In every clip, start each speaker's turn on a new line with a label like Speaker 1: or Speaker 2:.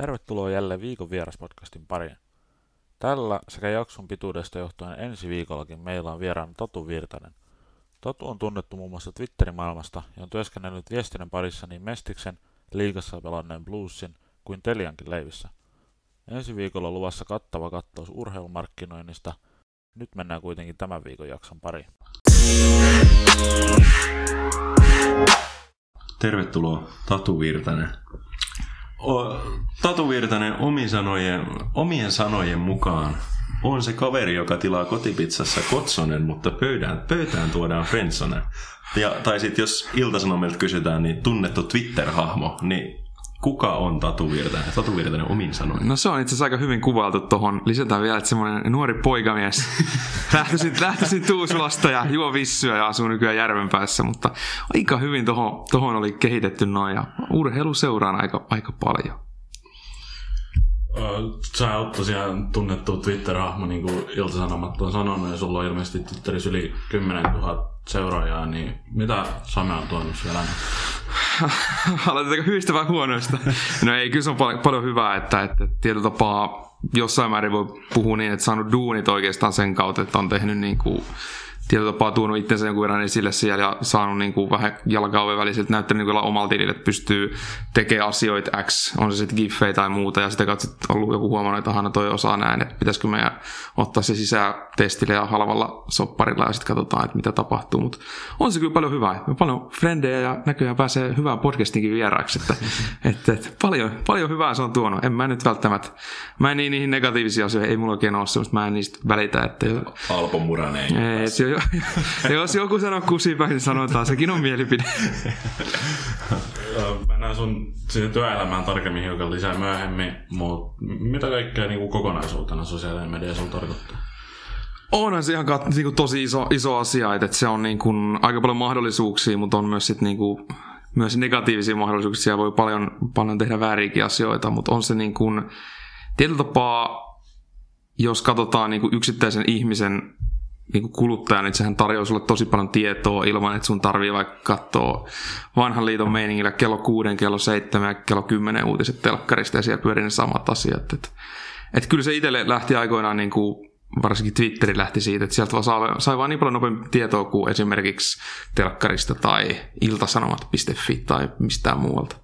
Speaker 1: Tervetuloa jälleen viikon vieraspodcastin pariin. Tällä sekä jakson pituudesta johtuen ensi viikollakin meillä on vieraana Totu Virtanen. Totu on tunnettu muun muassa Twitterin maailmasta ja on työskennellyt viestinnän parissa niin Mestiksen, liigassa pelanneen Bluesin kuin Teliankin leivissä. Ensi viikolla luvassa kattava kattaus urheilumarkkinoinnista. Nyt mennään kuitenkin tämän viikon jakson pariin.
Speaker 2: Tervetuloa Tatu Virtanen. Tatu Virtanen omi sanojen, omien sanojen mukaan on se kaveri, joka tilaa kotipizzassa kotsonen, mutta pöydään, pöytään tuodaan friendsonen. Ja, tai sitten jos iltasanomilta kysytään, niin tunnettu Twitter-hahmo, niin kuka on Tatu Virtanen? Tatu Virtanen omin sanoin.
Speaker 3: No se on itse asiassa aika hyvin kuvailtu tuohon. Lisätään vielä, että semmoinen nuori poikamies lähtöisin, lähtöisin Tuusulasta ja juo vissyä ja asuu nykyään Järvenpäässä, mutta aika hyvin tohon, tohon oli kehitetty noin ja urheilu seuraan aika, aika paljon.
Speaker 4: Sä oot tosiaan tunnettu Twitter-hahmo, niin kuin Ilta-Sanomat on sanonut, ja sulla on ilmeisesti Twitterissä yli 10 000 seuraajaa, niin mitä Same on tuonut siellä?
Speaker 3: Aloitetaanko hyvistä vai huonoista? No ei, kyllä se on paljon, paljon hyvää, että, että tietyllä tapaa jossain määrin voi puhua niin, että saanut duunit oikeastaan sen kautta, että on tehnyt niin kuin tietyllä tapaa tuonut itsensä jonkun verran esille siellä ja saanut niin kuin vähän jalkauven väliseltä näyttänyt niin omalla tilille, että pystyy tekemään asioita X, on se sitten giffejä tai muuta, ja sitä kautta ollut joku huomannut, että Hanna toi osaa näin, että pitäisikö meidän ottaa se sisään testille ja halvalla sopparilla ja sitten katsotaan, että mitä tapahtuu, mutta on se kyllä paljon hyvää, paljon frendejä ja näköjään pääsee hyvää podcastinkin vieraaksi, että, että, että paljon, paljon hyvää se on tuonut, en mä nyt välttämättä, mä en niin niihin negatiivisiin asioihin, ei mulla oikein ole semmoista, mä en niistä välitä, että
Speaker 2: Alpo Muranen.
Speaker 3: Ei, jos joku sanoo kusipäin, niin sanotaan, sekin on mielipide.
Speaker 4: Mennään sun siihen työelämään tarkemmin hiukan lisää myöhemmin, mutta mitä kaikkea niin kuin kokonaisuutena sosiaalinen media sulla tarkoittaa?
Speaker 3: Onhan se ihan kat- niin kuin tosi iso, iso asia, että se on niin kuin aika paljon mahdollisuuksia, mutta on myös, sit niin kuin, myös negatiivisia mahdollisuuksia. Voi paljon, paljon tehdä vääriäkin asioita, mutta on se niin kuin, tietyllä tapaa, jos katsotaan niin kuin yksittäisen ihmisen niin kuin kuluttaja, niin sehän tarjoaa sulle tosi paljon tietoa ilman, että sun tarvii vaikka katsoa vanhan liiton meiningillä kello kuuden, kello seitsemän ja kello kymmenen uutiset telkkarista ja siellä pyörii ne samat asiat. Et, et kyllä se itselle lähti aikoinaan, niin kuin, varsinkin Twitteri lähti siitä, että sieltä sai, sai vaan niin paljon nopeammin tietoa kuin esimerkiksi telkkarista tai iltasanomat.fi tai mistään muualta.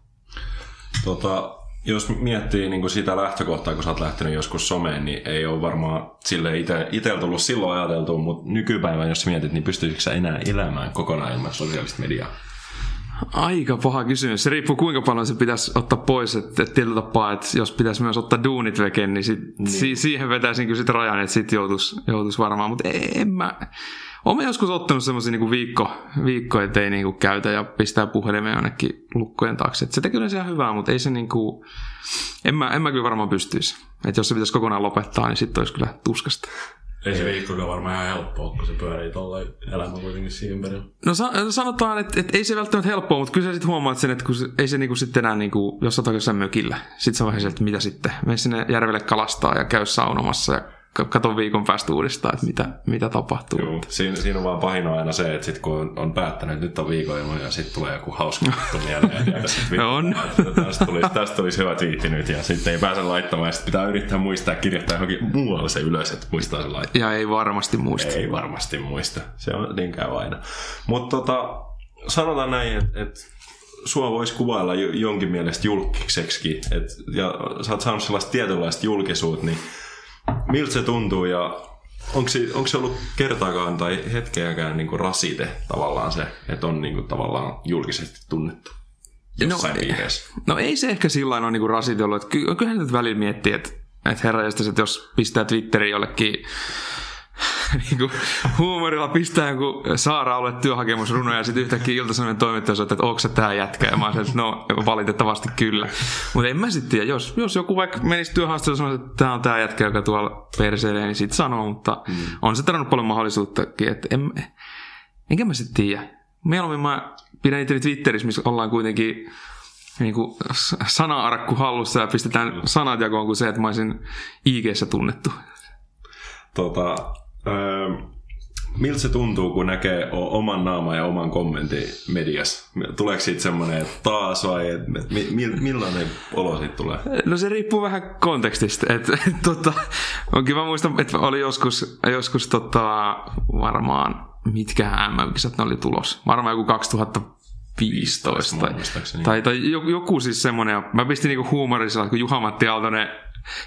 Speaker 2: Tota, jos miettii niin kuin sitä lähtökohtaa, kun sä oot lähtenyt joskus someen, niin ei ole varmaan sille itsellä tullut silloin ajateltu, mutta nykypäivän, jos mietit, niin pystyisikö sä enää elämään kokonaan ilman sosiaalista mediaa?
Speaker 3: Aika paha kysymys. Se riippuu kuinka paljon se pitäisi ottaa pois. Että, että tietyllä tapaa, että jos pitäisi myös ottaa duunit vekeen, niin, sit, niin. Si- siihen vetäisin kyllä sit rajan, että sitten joutuisi joutuis varmaan. Mutta en mä... Olen joskus ottanut semmoisia niinku viikko, viikko, ettei niinku käytä ja pistää puhelimen jonnekin lukkojen taakse. Et se tekee yleensä ihan hyvää, mutta ei se niinku... En mä, en mä kyllä varmaan pystyisi. Että jos se pitäisi kokonaan lopettaa, niin sitten olisi kyllä tuskasta.
Speaker 4: Ei se viikkokaan varmaan ihan helppoa, kun se pyörii tuolla elämä kuitenkin siinä ympärillä.
Speaker 3: No sanotaan, että, että ei se välttämättä helppoa, mutta kyllä sä sitten huomaat sen, että kun se, ei se niinku sitten enää, niinku, jos sä oot jossain mökillä, sitten on vähän sieltä, että mitä sitten. Mene sinne järvelle kalastaa ja käy saunomassa ja katon viikon päästä uudestaan, että mitä, mitä tapahtuu.
Speaker 2: Joo, siinä, siinä on vaan pahin aina se, että sit kun on, on päättänyt, että nyt on viikon ilman ja sitten tulee joku hauska juttu mieleen. Ja sit
Speaker 3: on.
Speaker 2: Tästä tulisi, tästä tulisi hyvä twiitti nyt ja sitten ei pääse laittamaan ja sitten pitää yrittää muistaa kirjoittaa johonkin muualle se ylös, että muistaa se laittaa.
Speaker 3: Ja ei varmasti muista.
Speaker 2: Ei varmasti muista. Se on niin käy aina. Mutta tota, sanotaan näin, että et, sua voisi kuvailla jonkin mielestä julkiseksi, et, ja sä oot saanut sellaista tietynlaista julkisuutta, niin miltä se tuntuu ja onko se, onko se ollut kertaakaan tai hetkeäkään niin kuin rasite tavallaan se, että on niin kuin tavallaan julkisesti tunnettu
Speaker 3: no, no ei se ehkä sillä ole niin rasite ollut. Että kyllähän nyt välillä miettii, että, että herra että jos pistää Twitteriin jollekin niin kuin huumorilla pistää joku Saara olet työhakemusruno ja sitten yhtäkkiä ilta toimittaja että onko se tää jätkä? Ja mä sanoin, että no valitettavasti kyllä. Mutta en mä sitten tiedä, jos, jos joku vaikka menisi työhaastatteluun ja sanoisi, että tämä on tää jätkä, joka tuolla perseilee, niin sitten sanoo, mutta mm. on se tarvinnut paljon mahdollisuuttakin, että en, enkä mä sitten tiedä. Mieluummin mä pidän itse Twitterissä, missä ollaan kuitenkin niin kuin sana-arkku hallussa ja pistetään sanat jakoon kuin se, että mä olisin ig tunnettu.
Speaker 2: Tota, öö, miltä se tuntuu, kun näkee oman naaman ja oman kommentin mediassa? Tuleeko siitä semmoinen, että taas vai et, mi, mi- millainen olo siitä tulee?
Speaker 3: No se riippuu vähän kontekstista. Et, et, tota, on kiva muistaa, että oli joskus, joskus tota, varmaan, mitkä MM-kisat ne oli tulos. Varmaan joku 2015 tai,
Speaker 2: muistaakseni.
Speaker 3: tai, tai joku, joku siis semmoinen. Mä pistin niinku huumorisella, kun Juha-Matti Aaltonen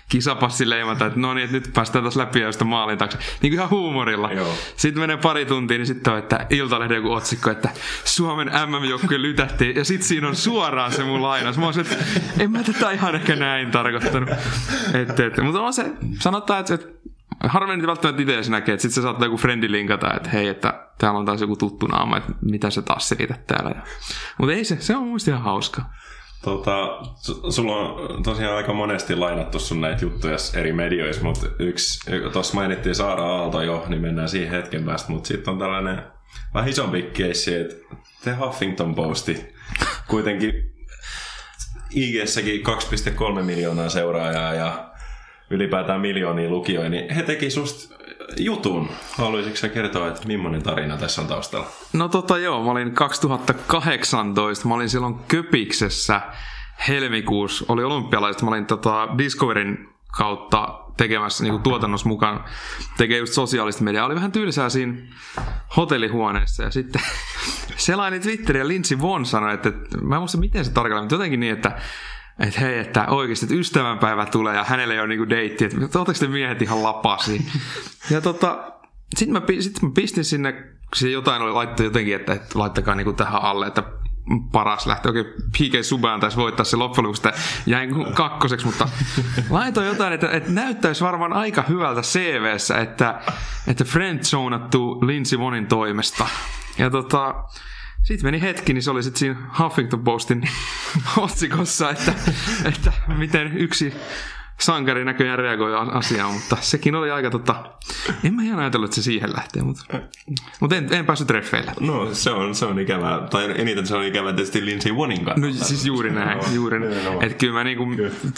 Speaker 3: kisapassi leimata, että no niin, että nyt päästään taas läpi ja maalin taakse. Niin kuin ihan huumorilla.
Speaker 2: Joo.
Speaker 3: Sitten menee pari tuntia, niin sitten on, että Iltalehden joku otsikko, että Suomen MM-joukkue lytättiin, ja sitten siinä on suoraan se mun lainaus. Mä se, että en mä tätä ihan ehkä näin tarkoittanut. Et, et, mutta on se, sanotaan, että, että harvemmin välttämättä itse edes näkee, että sitten se saattaa joku frendi linkata, että hei, että täällä on taas joku tuttu naama, että mitä se taas selität täällä. Mutta ei se, se on muista ihan hauska.
Speaker 2: Tota, su- sulla on tosiaan aika monesti lainattu sun näitä juttuja eri medioissa, mutta yksi, tuossa mainittiin Saara Aalto jo, niin mennään siihen hetken päästä, mutta sitten on tällainen vähän isompi keissi, että The Huffington Posti. Kuitenkin IG-säkin 2,3 miljoonaa seuraajaa ja ylipäätään miljoonia lukijoita, niin he teki susta jutun. Haluaisitko kertoa, että millainen tarina tässä on taustalla?
Speaker 3: No tota joo, mä olin 2018, mä olin silloin Köpiksessä helmikuussa, oli olympialaiset, mä olin tota Discoverin kautta tekemässä niin tuotannossa mukaan, tekee just sosiaalista mediaa. Oli vähän tylsää siinä hotellihuoneessa ja sitten selaini Twitteriä Lindsey Vonn sanoi, että, että mä en muista miten se tarkalleen, mutta jotenkin niin, että että hei, että oikeasti, että ystävänpäivä tulee ja hänelle ei ole niinku deitti, että ootteko te miehet ihan lapasi? Ja tota, sitten mä, sit mä pistin sinne, se jotain oli laittanut jotenkin, että, että laittakaa niinku tähän alle, että paras lähtee. Okei, PK Subban taisi voittaa se loppujen lopuksi, jäin kakkoseksi, mutta laitoin jotain, että, että näyttäisi varmaan aika hyvältä CVssä, että, että friendzonattu Lindsey Vonin toimesta. Ja tota, sitten meni hetki, niin se oli sitten siinä Huffington Postin otsikossa, että, että miten yksi sankari näköjään reagoi asiaan, mutta sekin oli aika tota, en mä ihan ajatellut, että se siihen lähtee, mutta, mutta en, en päässyt treffeille.
Speaker 2: No se on, se on ikävää, tai eniten se on ikävää tietysti Lindsay Wonin kannalta.
Speaker 3: No siis juuri näin, juuri näin.
Speaker 2: nimenomaan.
Speaker 3: Että kyllä mä niinku,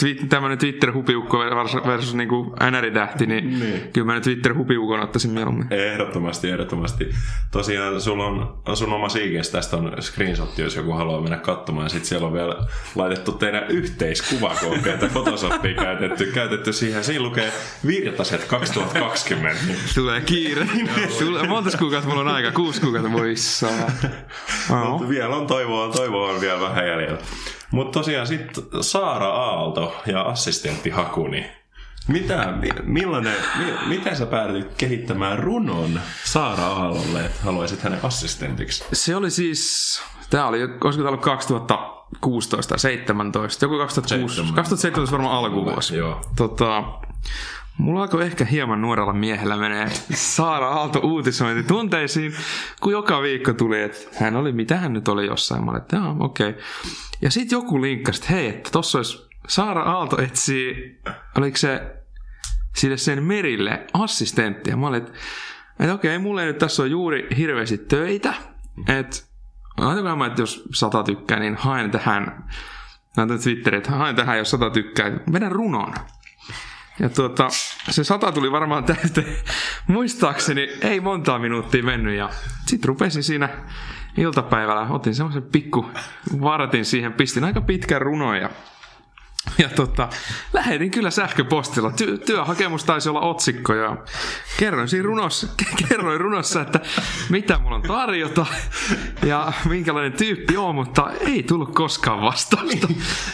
Speaker 3: twi- tämmönen Twitter-hupiukko versus, versus niinku NR-tähti, niin,
Speaker 2: Niin.
Speaker 3: kyllä mä nyt Twitter-hupiukon ottaisin mieluummin.
Speaker 2: Ehdottomasti, ehdottomasti. Tosiaan sulla on sun oma siiges, tästä on screenshot, jos joku haluaa mennä katsomaan. Sitten siellä on vielä laitettu teidän yhteiskuva, kun on pientä Photoshopia käytetty, käytetty siihen. Siinä lukee Virtaset 2020.
Speaker 3: Tulee kiire. Tulee, monta kuukautta mulla on aika? Kuusi kuukautta voi
Speaker 2: No. vielä on toivoa, toivoa on vielä vähän jäljellä. Mutta tosiaan sitten Saara Aalto ja assistentti Hakuni. Mitä, millainen, miten sä päädyit kehittämään runon Saara Aalolle, että haluaisit hänen assistentiksi?
Speaker 3: Se oli siis, tämä oli, olisiko tämä ollut 2000 16, 17, joku 2006, 2017 varmaan alkuvuosi.
Speaker 2: Joo.
Speaker 3: Tota, Mulla alkoi ehkä hieman nuorella miehellä menee Saara Aalto uutisointi tunteisiin, kun joka viikko tuli, että hän oli, mitä hän nyt oli jossain. Mä olin, että okei. Okay. Ja sitten joku linkkasi, että hei, että tossa olisi Saara Aalto etsii, oliko se sille sen merille assistenttia. Mä olin, että, että okei, okay, mulla ei nyt tässä on juuri hirveästi töitä, että Ajatelkaa mä, että jos sata tykkää, niin haen tähän, näytän Twitteriin, että haen tähän, jos sata tykkää, vedän runon. Ja tuota, se sata tuli varmaan täyteen, muistaakseni ei montaa minuuttia mennyt ja sitten rupesin siinä iltapäivällä, otin semmoisen pikku vartin siihen, pistin aika pitkän runon ja ja tota, lähetin kyllä sähköpostilla. Ty- työhakemus taisi olla otsikko ja kerroin siinä runossa, kerroin runossa, että mitä mulla on tarjota ja minkälainen tyyppi on, mutta ei tullut koskaan vastausta.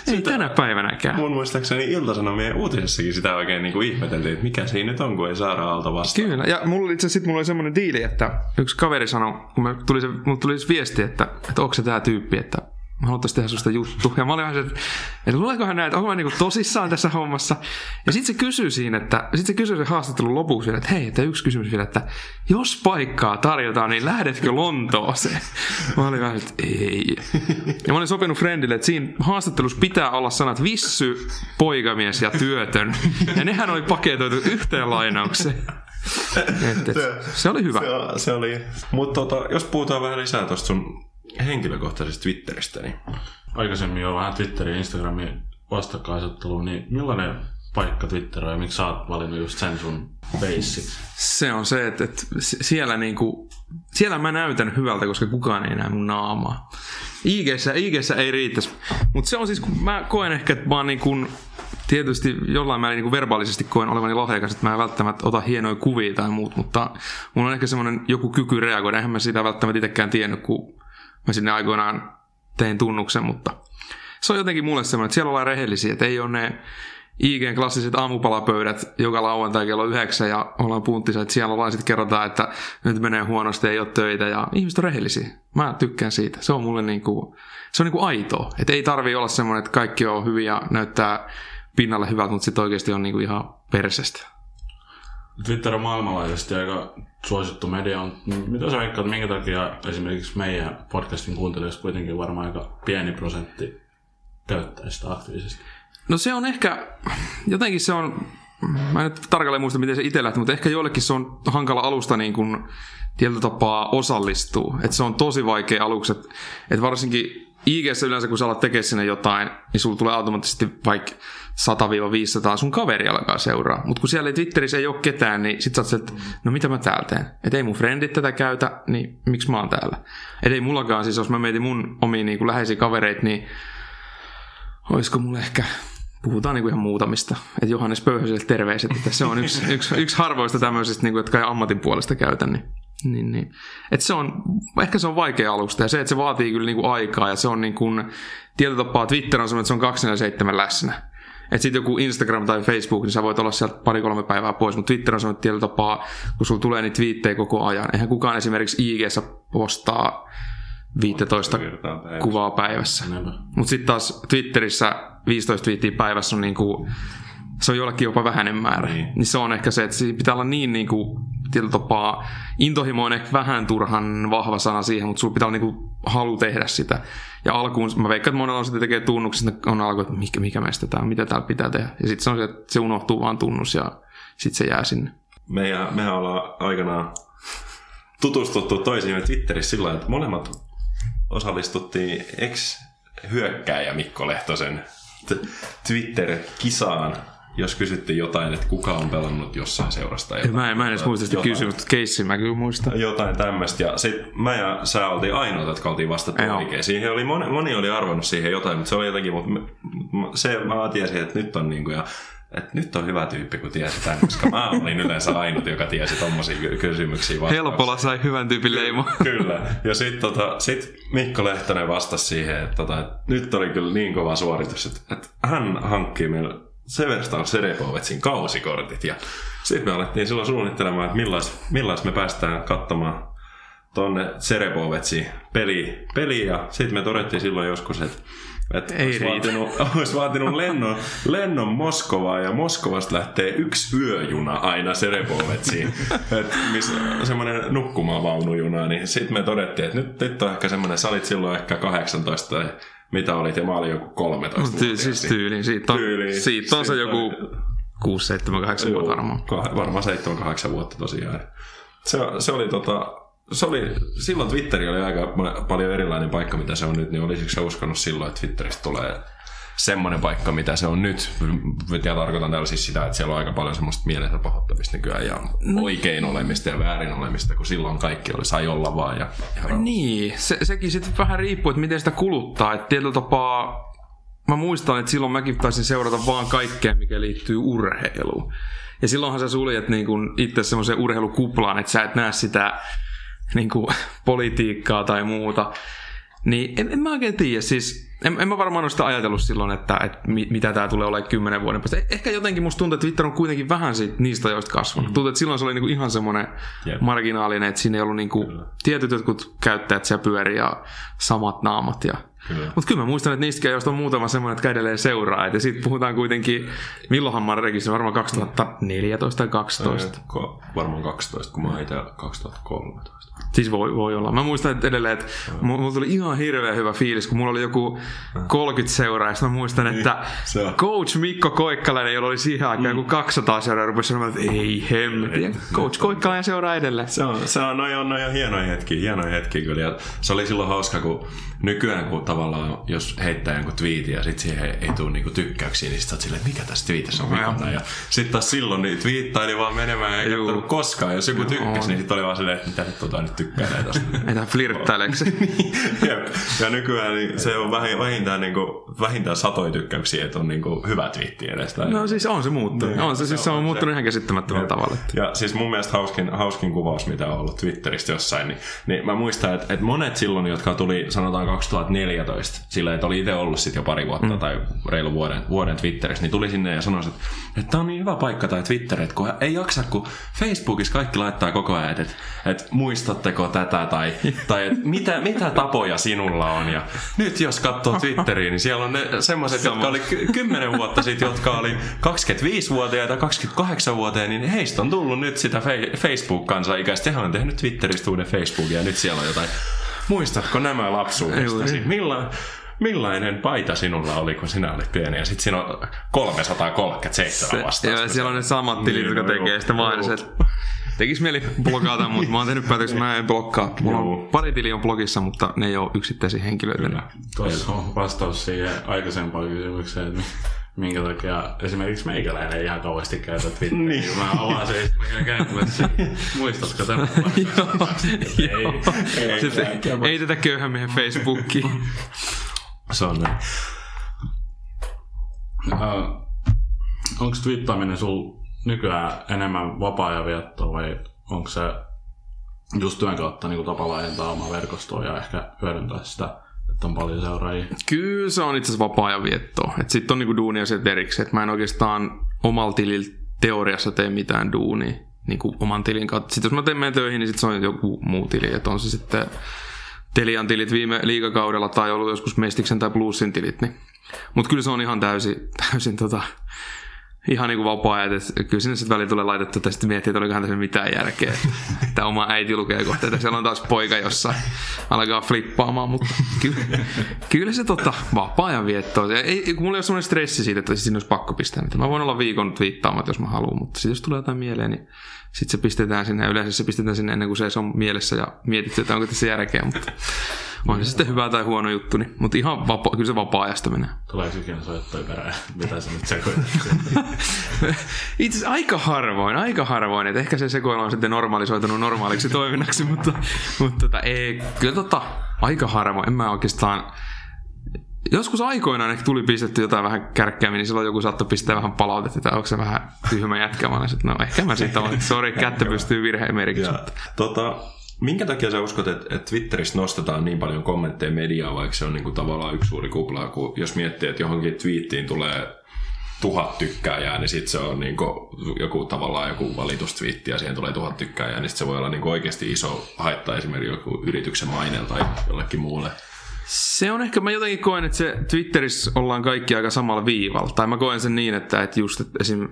Speaker 3: Ei tänä päivänäkään.
Speaker 2: Mun muistaakseni Ilta-Sanomien uutisessakin sitä oikein niin kuin ihmeteltiin, että mikä siinä nyt on, kun ei Saara Aalto vastaa.
Speaker 3: Kyllä, ja mulla itse asiassa mulla oli semmoinen diili, että yksi kaveri sanoi, kun me tuli se, mulla tuli se viesti, että, että onko se tämä tyyppi, että mä haluaisin tehdä susta juttu. Ja mä olin vähän se, että, että luuleekohan näin, että onko mä niinku tosissaan tässä hommassa. Ja sitten se kysyi siinä, että sit se kysyi se haastattelun lopuksi vielä, että hei, että yksi kysymys vielä, että jos paikkaa tarjotaan, niin lähdetkö Lontooseen? Mä olin vähän, että ei. Ja mä olin sopinut friendille, että siinä haastattelussa pitää olla sanat vissy, poikamies ja työtön. Ja nehän oli paketoitu yhteen lainaukseen. Et, et, se oli hyvä.
Speaker 2: Se, se oli. Mutta tota, jos puhutaan vähän lisää tuosta sun henkilökohtaisesta Twitteristä, niin
Speaker 4: Aikaisemmin jo vähän Twitterin ja Instagramin vastakkaisetteluun, niin millainen paikka Twitter ja miksi sä oot valinnut just sen sun beissiksi?
Speaker 3: Se on se, että, että siellä, niinku, siellä mä näytän hyvältä, koska kukaan ei näe mun naamaa. IGssä, IGssä ei riittäisi. Mutta se on siis, kun mä koen ehkä, että mä oon niin kuin, tietysti jollain määrin niin verbaalisesti koen olevani lahjakas, että mä en välttämättä ota hienoja kuvia tai muut, mutta mulla on ehkä semmoinen joku kyky reagoida. Eihän mä sitä välttämättä itsekään tiennyt, kun mä sinne aikoinaan tein tunnuksen, mutta se on jotenkin mulle semmoinen, että siellä ollaan rehellisiä, että ei ole ne IGn klassiset aamupalapöydät joka lauantai kello yhdeksän ja ollaan punttissa, että siellä ollaan sitten kerrotaan, että nyt menee huonosti, ei ole töitä ja ihmiset on rehellisiä. Mä tykkään siitä. Se on mulle niinku, se on niinku aitoa. Että ei tarvi olla semmoinen, että kaikki on hyvin ja näyttää pinnalle hyvältä, mutta sitten oikeasti on niinku ihan persestä.
Speaker 4: Twitter on maailmanlaajuisesti aika suosittu media. On, mitä sä veikkaat, minkä takia esimerkiksi meidän podcastin kuuntelijoista kuitenkin varmaan aika pieni prosentti käyttää sitä aktiivisesti?
Speaker 3: No se on ehkä, jotenkin se on, mä en nyt tarkalleen muista miten se itse lähti, mutta ehkä joillekin se on hankala alusta niin kuin tietyllä tapaa osallistuu. Että se on tosi vaikea aluksi, että et varsinkin IGssä yleensä kun sä alat tekemään sinne jotain, niin sulla tulee automaattisesti vaikka 100-500 sun kaveri alkaa seuraa. Mutta kun siellä ei Twitterissä ei ole ketään, niin sit sä oot että no mitä mä täällä teen? Että ei mun frendit tätä käytä, niin miksi mä oon täällä? Et ei mullakaan, siis jos mä mietin mun omiin niin kuin läheisiä kavereita, niin olisiko mulle ehkä, puhutaan niinku ihan muutamista, että Johannes Pöyhöselle terveiset, että se on yksi, yksi, yksi harvoista tämmöisistä, niinku, jotka ei ammatin puolesta käytä, niin, niin, niin. Et se on, ehkä se on vaikea alusta ja se, että se vaatii kyllä niinku aikaa ja se on niinku, tietyllä tapaa Twitter on semmoinen, että se on 247 läsnä. Että sitten joku Instagram tai Facebook, niin sä voit olla sieltä pari-kolme päivää pois, mutta Twitter on semmoinen tietyllä tapaa, kun sulla tulee niitä twiittejä koko ajan. Eihän kukaan esimerkiksi IGssä postaa 15
Speaker 2: Virtaa päivässä.
Speaker 3: kuvaa päivässä. Mutta sitten taas Twitterissä 15 twiittiä päivässä on niinku, se on jollekin jopa vähäinen määrä. Niin.
Speaker 2: Niin.
Speaker 3: niin se on ehkä se, että siinä pitää olla niin niinku, tietyllä tapaa, intohimo on ehkä vähän turhan vahva sana siihen, mutta sulla pitää olla niinku halu tehdä sitä. Ja alkuun, mä veikkaan, että monella on sitten tekee tunnukset, että on alku, että mikä, mikä meistä on, mitä täällä pitää tehdä. Ja sitten se on se, että se unohtuu vaan tunnus ja sitten se jää sinne.
Speaker 2: Meidän, mehän ollaan aikanaan tutustuttu toisiimme Twitterissä sillä että molemmat osallistuttiin ex-hyökkääjä Mikko Lehtosen Twitter-kisaan, jos kysyttiin jotain, että kuka on pelannut jossain seurasta. Jotain,
Speaker 3: mä en, mä en edes muista sitä kysymystä, mutta keissi mä kyllä muistan.
Speaker 2: Jotain tämmöistä. Ja sit mä ja sä oltiin ainoat, jotka oltiin vastattu
Speaker 3: Joo.
Speaker 2: oikein. Siihen oli moni, moni oli arvannut siihen jotain, mutta se oli jotenkin, mutta se mä tiesin, että nyt on niinku ja että nyt on hyvä tyyppi, kun tiesi tämän, koska mä olin yleensä ainut, joka tiesi tommosia ky- kysymyksiä vastauksia.
Speaker 3: Helpolla sai hyvän tyypin leimo.
Speaker 2: Kyllä. Ja sitten tota, sit Mikko Lehtonen vastasi siihen, että, tota, että nyt oli kyllä niin kova suoritus, että, että hän hankkii meille Severstal Serepovetsin kausikortit. Ja sitten me alettiin silloin suunnittelemaan, että millais, millais me päästään katsomaan tonne Serepovetsiin peli, peli ja sitten me todettiin silloin joskus, että että
Speaker 3: Ei
Speaker 2: olisi,
Speaker 3: riitä.
Speaker 2: vaatinut, olisi vaatinut lennon, lennon Moskovaan ja Moskovasta lähtee yksi yöjuna aina Serepovetsiin. Semmoinen nukkumaavaunujuna, niin sitten me todettiin, että nyt, nyt on ehkä semmoinen, sä olit silloin ehkä 18 tai mitä olit ja mä olin joku 13.
Speaker 3: Ty- siis tyyliin. Siitä on,
Speaker 2: Tyyliin.
Speaker 3: siitä on se
Speaker 2: Siitä
Speaker 3: joku
Speaker 2: on-
Speaker 3: 6, 7, 8 vuotta varmaan.
Speaker 2: Kah- varmaan 7-8 vuotta tosiaan. Se, se oli tota, se oli, silloin Twitteri oli aika paljon erilainen paikka, mitä se on nyt, niin olisiko se uskonut silloin, että Twitteristä tulee semmoinen paikka, mitä se on nyt. Ja tarkoitan täällä siis sitä, että siellä on aika paljon semmoista mielensä pahoittamista nykyään ja oikein olemista ja väärin olemista, kun silloin kaikki oli, sai olla vaan. Ja, ja
Speaker 3: Niin, se, sekin sitten vähän riippuu, että miten sitä kuluttaa. Että tietyllä tapaa, mä muistan, että silloin mäkin taisin seurata vaan kaikkea, mikä liittyy urheiluun. Ja silloinhan sä suljet niin kun itse semmoiseen urheilukuplaan, että sä et näe sitä niin kuin, politiikkaa tai muuta. Niin en, en mä oikein tiedä, siis en, en mä varmaan ole sitä ajatellut silloin, että, että mi, mitä tämä tulee olemaan kymmenen vuoden päästä. Eh- Ehkä jotenkin musta tuntuu, että Twitter on kuitenkin vähän siitä, niistä joista kasvanut. Mm. Tuntuu, että silloin se oli niinku ihan semmoinen
Speaker 2: Jep.
Speaker 3: marginaalinen, että siinä ei ollut niinku tietyt jotkut käyttäjät siellä pyöri ja samat naamat. Ja...
Speaker 2: Kyllä.
Speaker 3: Mutta kyllä mä muistan, että niistäkin joista on muutama semmoinen, jotka edelleen seuraa. Et Ja sitten puhutaan kuitenkin, milloinhan mä rekisteröin, varmaan 2014 tai 2012.
Speaker 2: Ko- varmaan 12, kun mä itse 2013.
Speaker 3: Siis voi, voi olla. Mä muistan että edelleen, että mulla mulla tuli ihan hirveän hyvä fiilis, kun mulla oli joku 30 seuraa, ja sit mä muistan, että
Speaker 2: Niin, on.
Speaker 3: coach Mikko Koikkalainen, jolla oli siihen aikaan joku 200 seuraa, rupesi sanomaan, että ei hemmetti. Coach Koikkalainen seuraa edelleen.
Speaker 2: Se on, se on, noi on, noi on hienoja hetkiä, hienoja hetkiä kyllä. Ja se oli silloin hauska, kun nykyään kun tavallaan jos heittää jonkun twiitin ja sitten siihen ei tule niinku tykkäyksiä, niin sit sä oot silleen, että mikä tässä twiitissä on vikana. Ja sitten taas silloin niin twiittaili vaan menemään katsonut koskaan. Jos joku tykkäsi, niin sitten oli vaan silleen, että mitä nyt tota nyt tykkää tästä.
Speaker 3: Ei tää flirttaileeksi.
Speaker 2: Jep. Ja nykyään niin se on vähi- vähintään, niin kuin, vähintään satoja tykkäyksiä, että on niin kuin, hyvä twiitti edes. Tai
Speaker 3: No siis on se muuttunut.
Speaker 2: Niin,
Speaker 3: on se, siis se on muuttunut ihan käsittämättömällä tavalla.
Speaker 2: Ja siis mun mielestä hauskin, hauskin kuvaus, mitä on ollut Twitteristä jossain, niin, niin mä muistan, että, että monet silloin, jotka tuli sanotaan 2014, sillä että oli itse ollut sit jo pari vuotta mm. tai reilu vuoden, vuoden Twitterissä, niin tuli sinne ja sanoi, että, että tämä on niin hyvä paikka tai Twitter, että kun ei jaksa, kun Facebookissa kaikki laittaa koko ajan, että, että, että muistatteko tätä tai, tai että mitä, mitä tapoja sinulla on. Ja nyt jos katsoo Twitteriä, niin siellä on ne semmoiset, jotka oli ky- 10 vuotta sitten, jotka oli 25-vuotiaita, 28-vuotiaita, niin heistä on tullut nyt sitä fe- Facebook-kansa-ikäistä. He on tehnyt Twitteristä uuden Facebookin ja nyt siellä on jotain. Muistatko nämä lapsuudestasi? Milla, millainen paita sinulla oli, kun sinä olit pieni? Ja sitten siinä on 337 vastausta.
Speaker 3: Ja siellä on ne samat tilit,
Speaker 2: Niin,
Speaker 3: jotka
Speaker 2: no
Speaker 3: tekee
Speaker 2: joo.
Speaker 3: sitä mainokset. Tekis mieli blokata, mutta mä oon tehnyt päätöksen, mä en blokkaa. Mulla on pari tiliä on blogissa, mutta ne ei ole yksittäisiä henkilöitä.
Speaker 4: Tuossa on vastaus siihen aikaisempaan kysymykseen, että minkä takia esimerkiksi meikäläinen ei ihan kauheasti käytä Twitteriä. Niin. Mä avaan se, mä käyn. Muistatko tämän?
Speaker 3: Joo, joo. Sitten ei tätä köyhän miehen Facebookiin.
Speaker 2: Se on näin.
Speaker 4: Uh, onko twiittaaminen sul nykyään enemmän vapaa-ajan viettoa vai onko se just työn kautta niin tapa laajentaa omaa verkostoa ja ehkä hyödyntää sitä, että on paljon seuraajia?
Speaker 3: Kyllä se on itse asiassa vapaa-ajan viettoa. Sitten on niinku duunia sieltä erikseen. Et mä en oikeastaan omalla tilillä teoriassa tee mitään duunia niin kuin oman tilin kautta. Sitten jos mä teen meidän töihin, niin sit se on joku muu tili. Että on se sitten Telian tilit viime liikakaudella tai ollut joskus Mestiksen tai Bluesin tilit. Niin. Mutta kyllä se on ihan täysin, täysin tota, ihan niin kuin vapaa-ajat. että Kyllä sinne sitten välillä tulee laitettu, että sitten miettii, että olikohan tässä mitään järkeä. Että oma äiti lukee kohta, että siellä on taas poika jossain. Alkaa flippaamaan, mutta kyllä, kyllä se tota, vapaa-ajan vietto. Ei, mulla ei ole semmoinen stressi siitä, että sinne olisi pakko pistää mitään. Mä voin olla viikon twiittaamat, jos mä haluan, mutta sitten jos tulee jotain mieleen, niin sitten se pistetään sinne. Ja yleensä se pistetään sinne ennen kuin se on mielessä ja mietitty, että onko tässä järkeä. Mutta on se sitten hyvä tai huono juttu. Niin. Mutta ihan vapaa, kyllä se vapaa-ajasta menee.
Speaker 4: Tuleeko ikinä soittoja perään? Mitä sä nyt sekoitat?
Speaker 3: Itse asiassa aika harvoin, aika harvoin. Että ehkä se sekoilu on sitten normalisoitunut normaaliksi toiminnaksi, mutta, mutta tota, ei, kyllä tota, aika harvoin. En mä oikeastaan... Joskus aikoinaan ehkä tuli pistetty jotain vähän kärkkäämmin, niin silloin joku saattoi pistää vähän palautetta, että onko se vähän tyhmä jätkä. Että no ehkä mä sitten olen, sori, kättä pystyy virheen merkiksi.
Speaker 2: Tota, minkä takia sä uskot, että, että Twitteristä nostetaan niin paljon kommentteja mediaa, vaikka se on niin kuin tavallaan yksi suuri kupla, kun jos miettii, että johonkin twiittiin tulee tuhat tykkääjää, niin sitten se on niin kuin joku tavallaan joku valitustwiitti ja siihen tulee tuhat tykkääjää, niin sit se voi olla niin oikeasti iso haitta esimerkiksi joku yrityksen maineella tai jollekin muulle.
Speaker 3: Se on ehkä, mä jotenkin koen, että se Twitterissä ollaan kaikki aika samalla viivalla. Tai mä koen sen niin, että, että just että esim.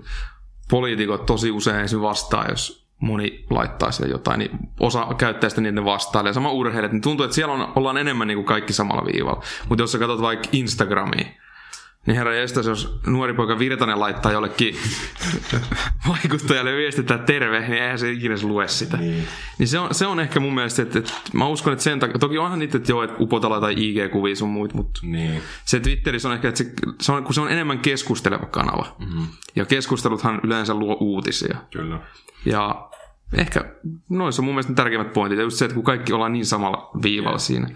Speaker 3: poliitikot tosi usein esim. vastaa, jos moni laittaa sille jotain, niin osa että ne vastailee. Sama urheilijat, niin tuntuu, että siellä on, ollaan enemmän niin kuin kaikki samalla viivalla. Mutta jos sä katsot vaikka Instagramia, niin herra jestas, jos nuori poika Virtanen laittaa jollekin vaikuttajalle viestittää terve, niin eihän se ikinä lue sitä. Niin, niin se, on, se on ehkä mun mielestä, että, että mä uskon, että sen takia, toki onhan niitä, että joo, että upotella tai IG-kuvia sun muut, mutta
Speaker 2: Niin.
Speaker 3: se Twitterissä on ehkä, että se, se on, kun se on enemmän keskusteleva kanava. Mm-hmm. Ja keskusteluthan yleensä luo uutisia.
Speaker 2: Kyllä.
Speaker 3: Ja ehkä noissa on mun mielestä tärkeimmät pointit. Ja just se, että kun kaikki ollaan niin samalla viivalla siinä.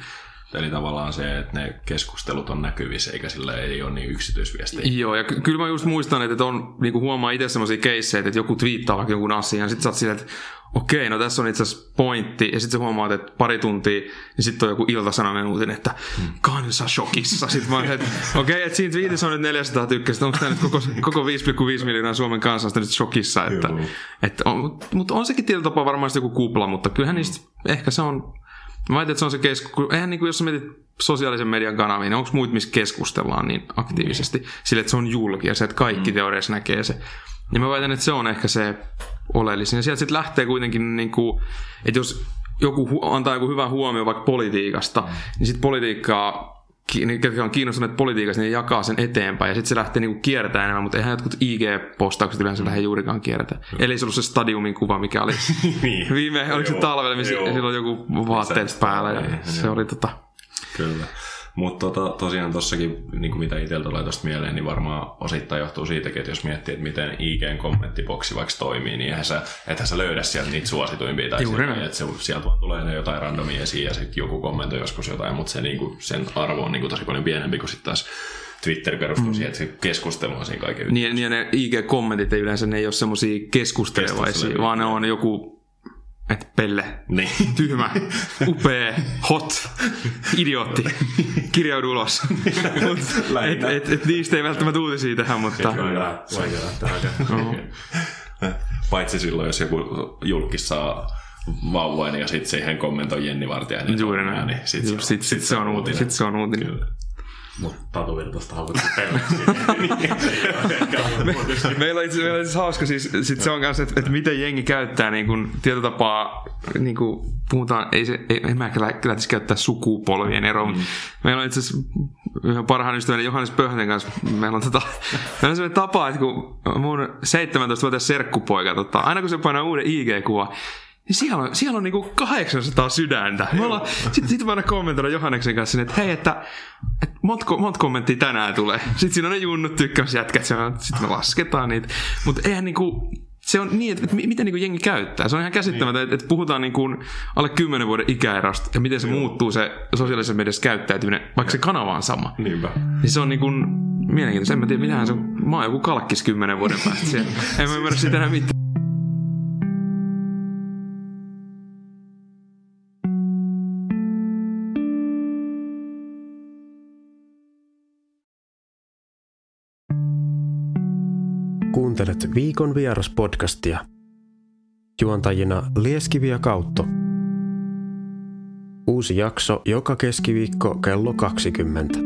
Speaker 2: Eli tavallaan se, että ne keskustelut on näkyvissä, eikä sillä ei ole niin yksityisviestejä.
Speaker 3: Joo, ja ky- kyllä mä just muistan, että on, niin kuin huomaa itse semmoisia keissejä, että joku twiittaa vaikka jonkun asian, ja sitten sä oot silleen, että okei, no tässä on itse asiassa pointti, ja sitten sä huomaat, että pari tuntia, niin sitten on joku iltasanomen uutinen, että kansa shokissa. Sitten mä oon, että okei, että siinä twiitissä on nyt 400 tykkästä, onko tämä nyt koko, koko 5,5 miljoonaa Suomen kansasta nyt shokissa, että,
Speaker 2: Joo.
Speaker 3: että on, mutta on sekin tietyllä tapaa varmaan joku kupla, mutta kyllähän niistä, ehkä se on, Mä väitän, että se on se keskustelu. Eihän niin kuin, jos sä mietit sosiaalisen median kanaviin, niin onko muut, missä keskustellaan niin aktiivisesti? Sille, että se on julki ja se, että kaikki teoriassa näkee se. Ja mä väitän, että se on ehkä se oleellisin. Ja sieltä sitten lähtee kuitenkin, niin kuin, että jos joku hu- antaa joku hyvän huomio vaikka politiikasta, niin sitten politiikkaa ketkä on kiinnostuneet politiikasta, niin jakaa sen eteenpäin ja sitten se lähtee niinku kiertämään enemmän, mutta eihän jotkut IG-postaukset yleensä lähde juurikaan kiertä. Eli se ollut se stadiumin kuva, mikä oli
Speaker 2: Niin.
Speaker 3: viime, oliko se talvella, missä oli joku vaatteet päällä ja se oli tota,
Speaker 2: Kyllä. Mutta tota, tosiaan tossakin, niin kuin mitä itsellä tulee tuosta mieleen, niin varmaan osittain johtuu siitäkin, että jos miettii, että miten IGn kommenttiboksi vaikka toimii, niin eihän sä, ethän sä löydä sieltä niitä suosituimpia. Tai
Speaker 3: Juuri näin.
Speaker 2: että se, sieltä vaan tulee ne jotain randomia esiin ja sitten joku kommentoi joskus jotain, mutta se, niin kuin, sen arvo on niin kuin tosi paljon pienempi kuin sitten taas Twitter perustuu mm. siihen, että se keskustelu on siinä kaiken
Speaker 3: Niin, niin ja ne IG-kommentit ei yleensä ne ei ole semmosia keskustelevaisia, vaan ne on joku, että pelle,
Speaker 2: Niin.
Speaker 3: tyhmä, upea, hot, idiootti, kirjaudu ulos. Et, et, et, niistä ei välttämättä uutisia tehdä, mutta
Speaker 4: hakemaan.
Speaker 2: Paitsi silloin, jos joku julkis saa ja sitten siihen kommentoi Jenni Vartiainen.
Speaker 3: juuri näin.
Speaker 2: Niin sit,
Speaker 3: Sit, sit, sit, se on uutinen. Sit se on uutinen.
Speaker 2: Kyllä.
Speaker 4: Mutta tatuvirtasta haluatko pelleksi.
Speaker 3: Meillä on itse, meillä on itse hauska, siis sit se on kanssa, että, että miten jengi käyttää niin kuin, tietotapaa, niin kuin puhutaan, ei se, ei, en mä kyllä lähtisi käyttää sukupolvien eroa, mm. mutta meillä on itse asiassa yhden parhaan ystäväni Johannes Pöhden kanssa, meillä on, tota, meillä on sellainen tapa, että kun mun 17-vuotias serkkupoika, tota, aina kun se painaa uuden IG-kuva, niin siellä on, siellä on niinku 800 sydäntä. Me ollaan, sitten sit mä aina Johanneksen kanssa, että hei, että, että monta, monta kommenttia tänään tulee. Sitten siinä on ne junnut tykkäys jätkät, sitten me lasketaan niitä. Mutta eihän niinku, se on niin, että, että mi- miten niinku jengi käyttää. Se on ihan käsittämätöntä, että, että puhutaan niinku alle 10 vuoden ikäerosta ja miten se muuttuu se sosiaalisessa mediassa käyttäytyminen, vaikka se kanava on sama.
Speaker 2: Niinpä.
Speaker 3: Niin se on niinku mielenkiintoista. En mä tiedä, mitähän se on. Mä oon joku kalkkis 10 vuoden päästä siellä. En mä ymmärrä sitä enää mitään.
Speaker 5: Kuuntelet viikon vieraspodcastia. Juontajina Lieskivi ja Kautto. Uusi jakso joka keskiviikko kello 20.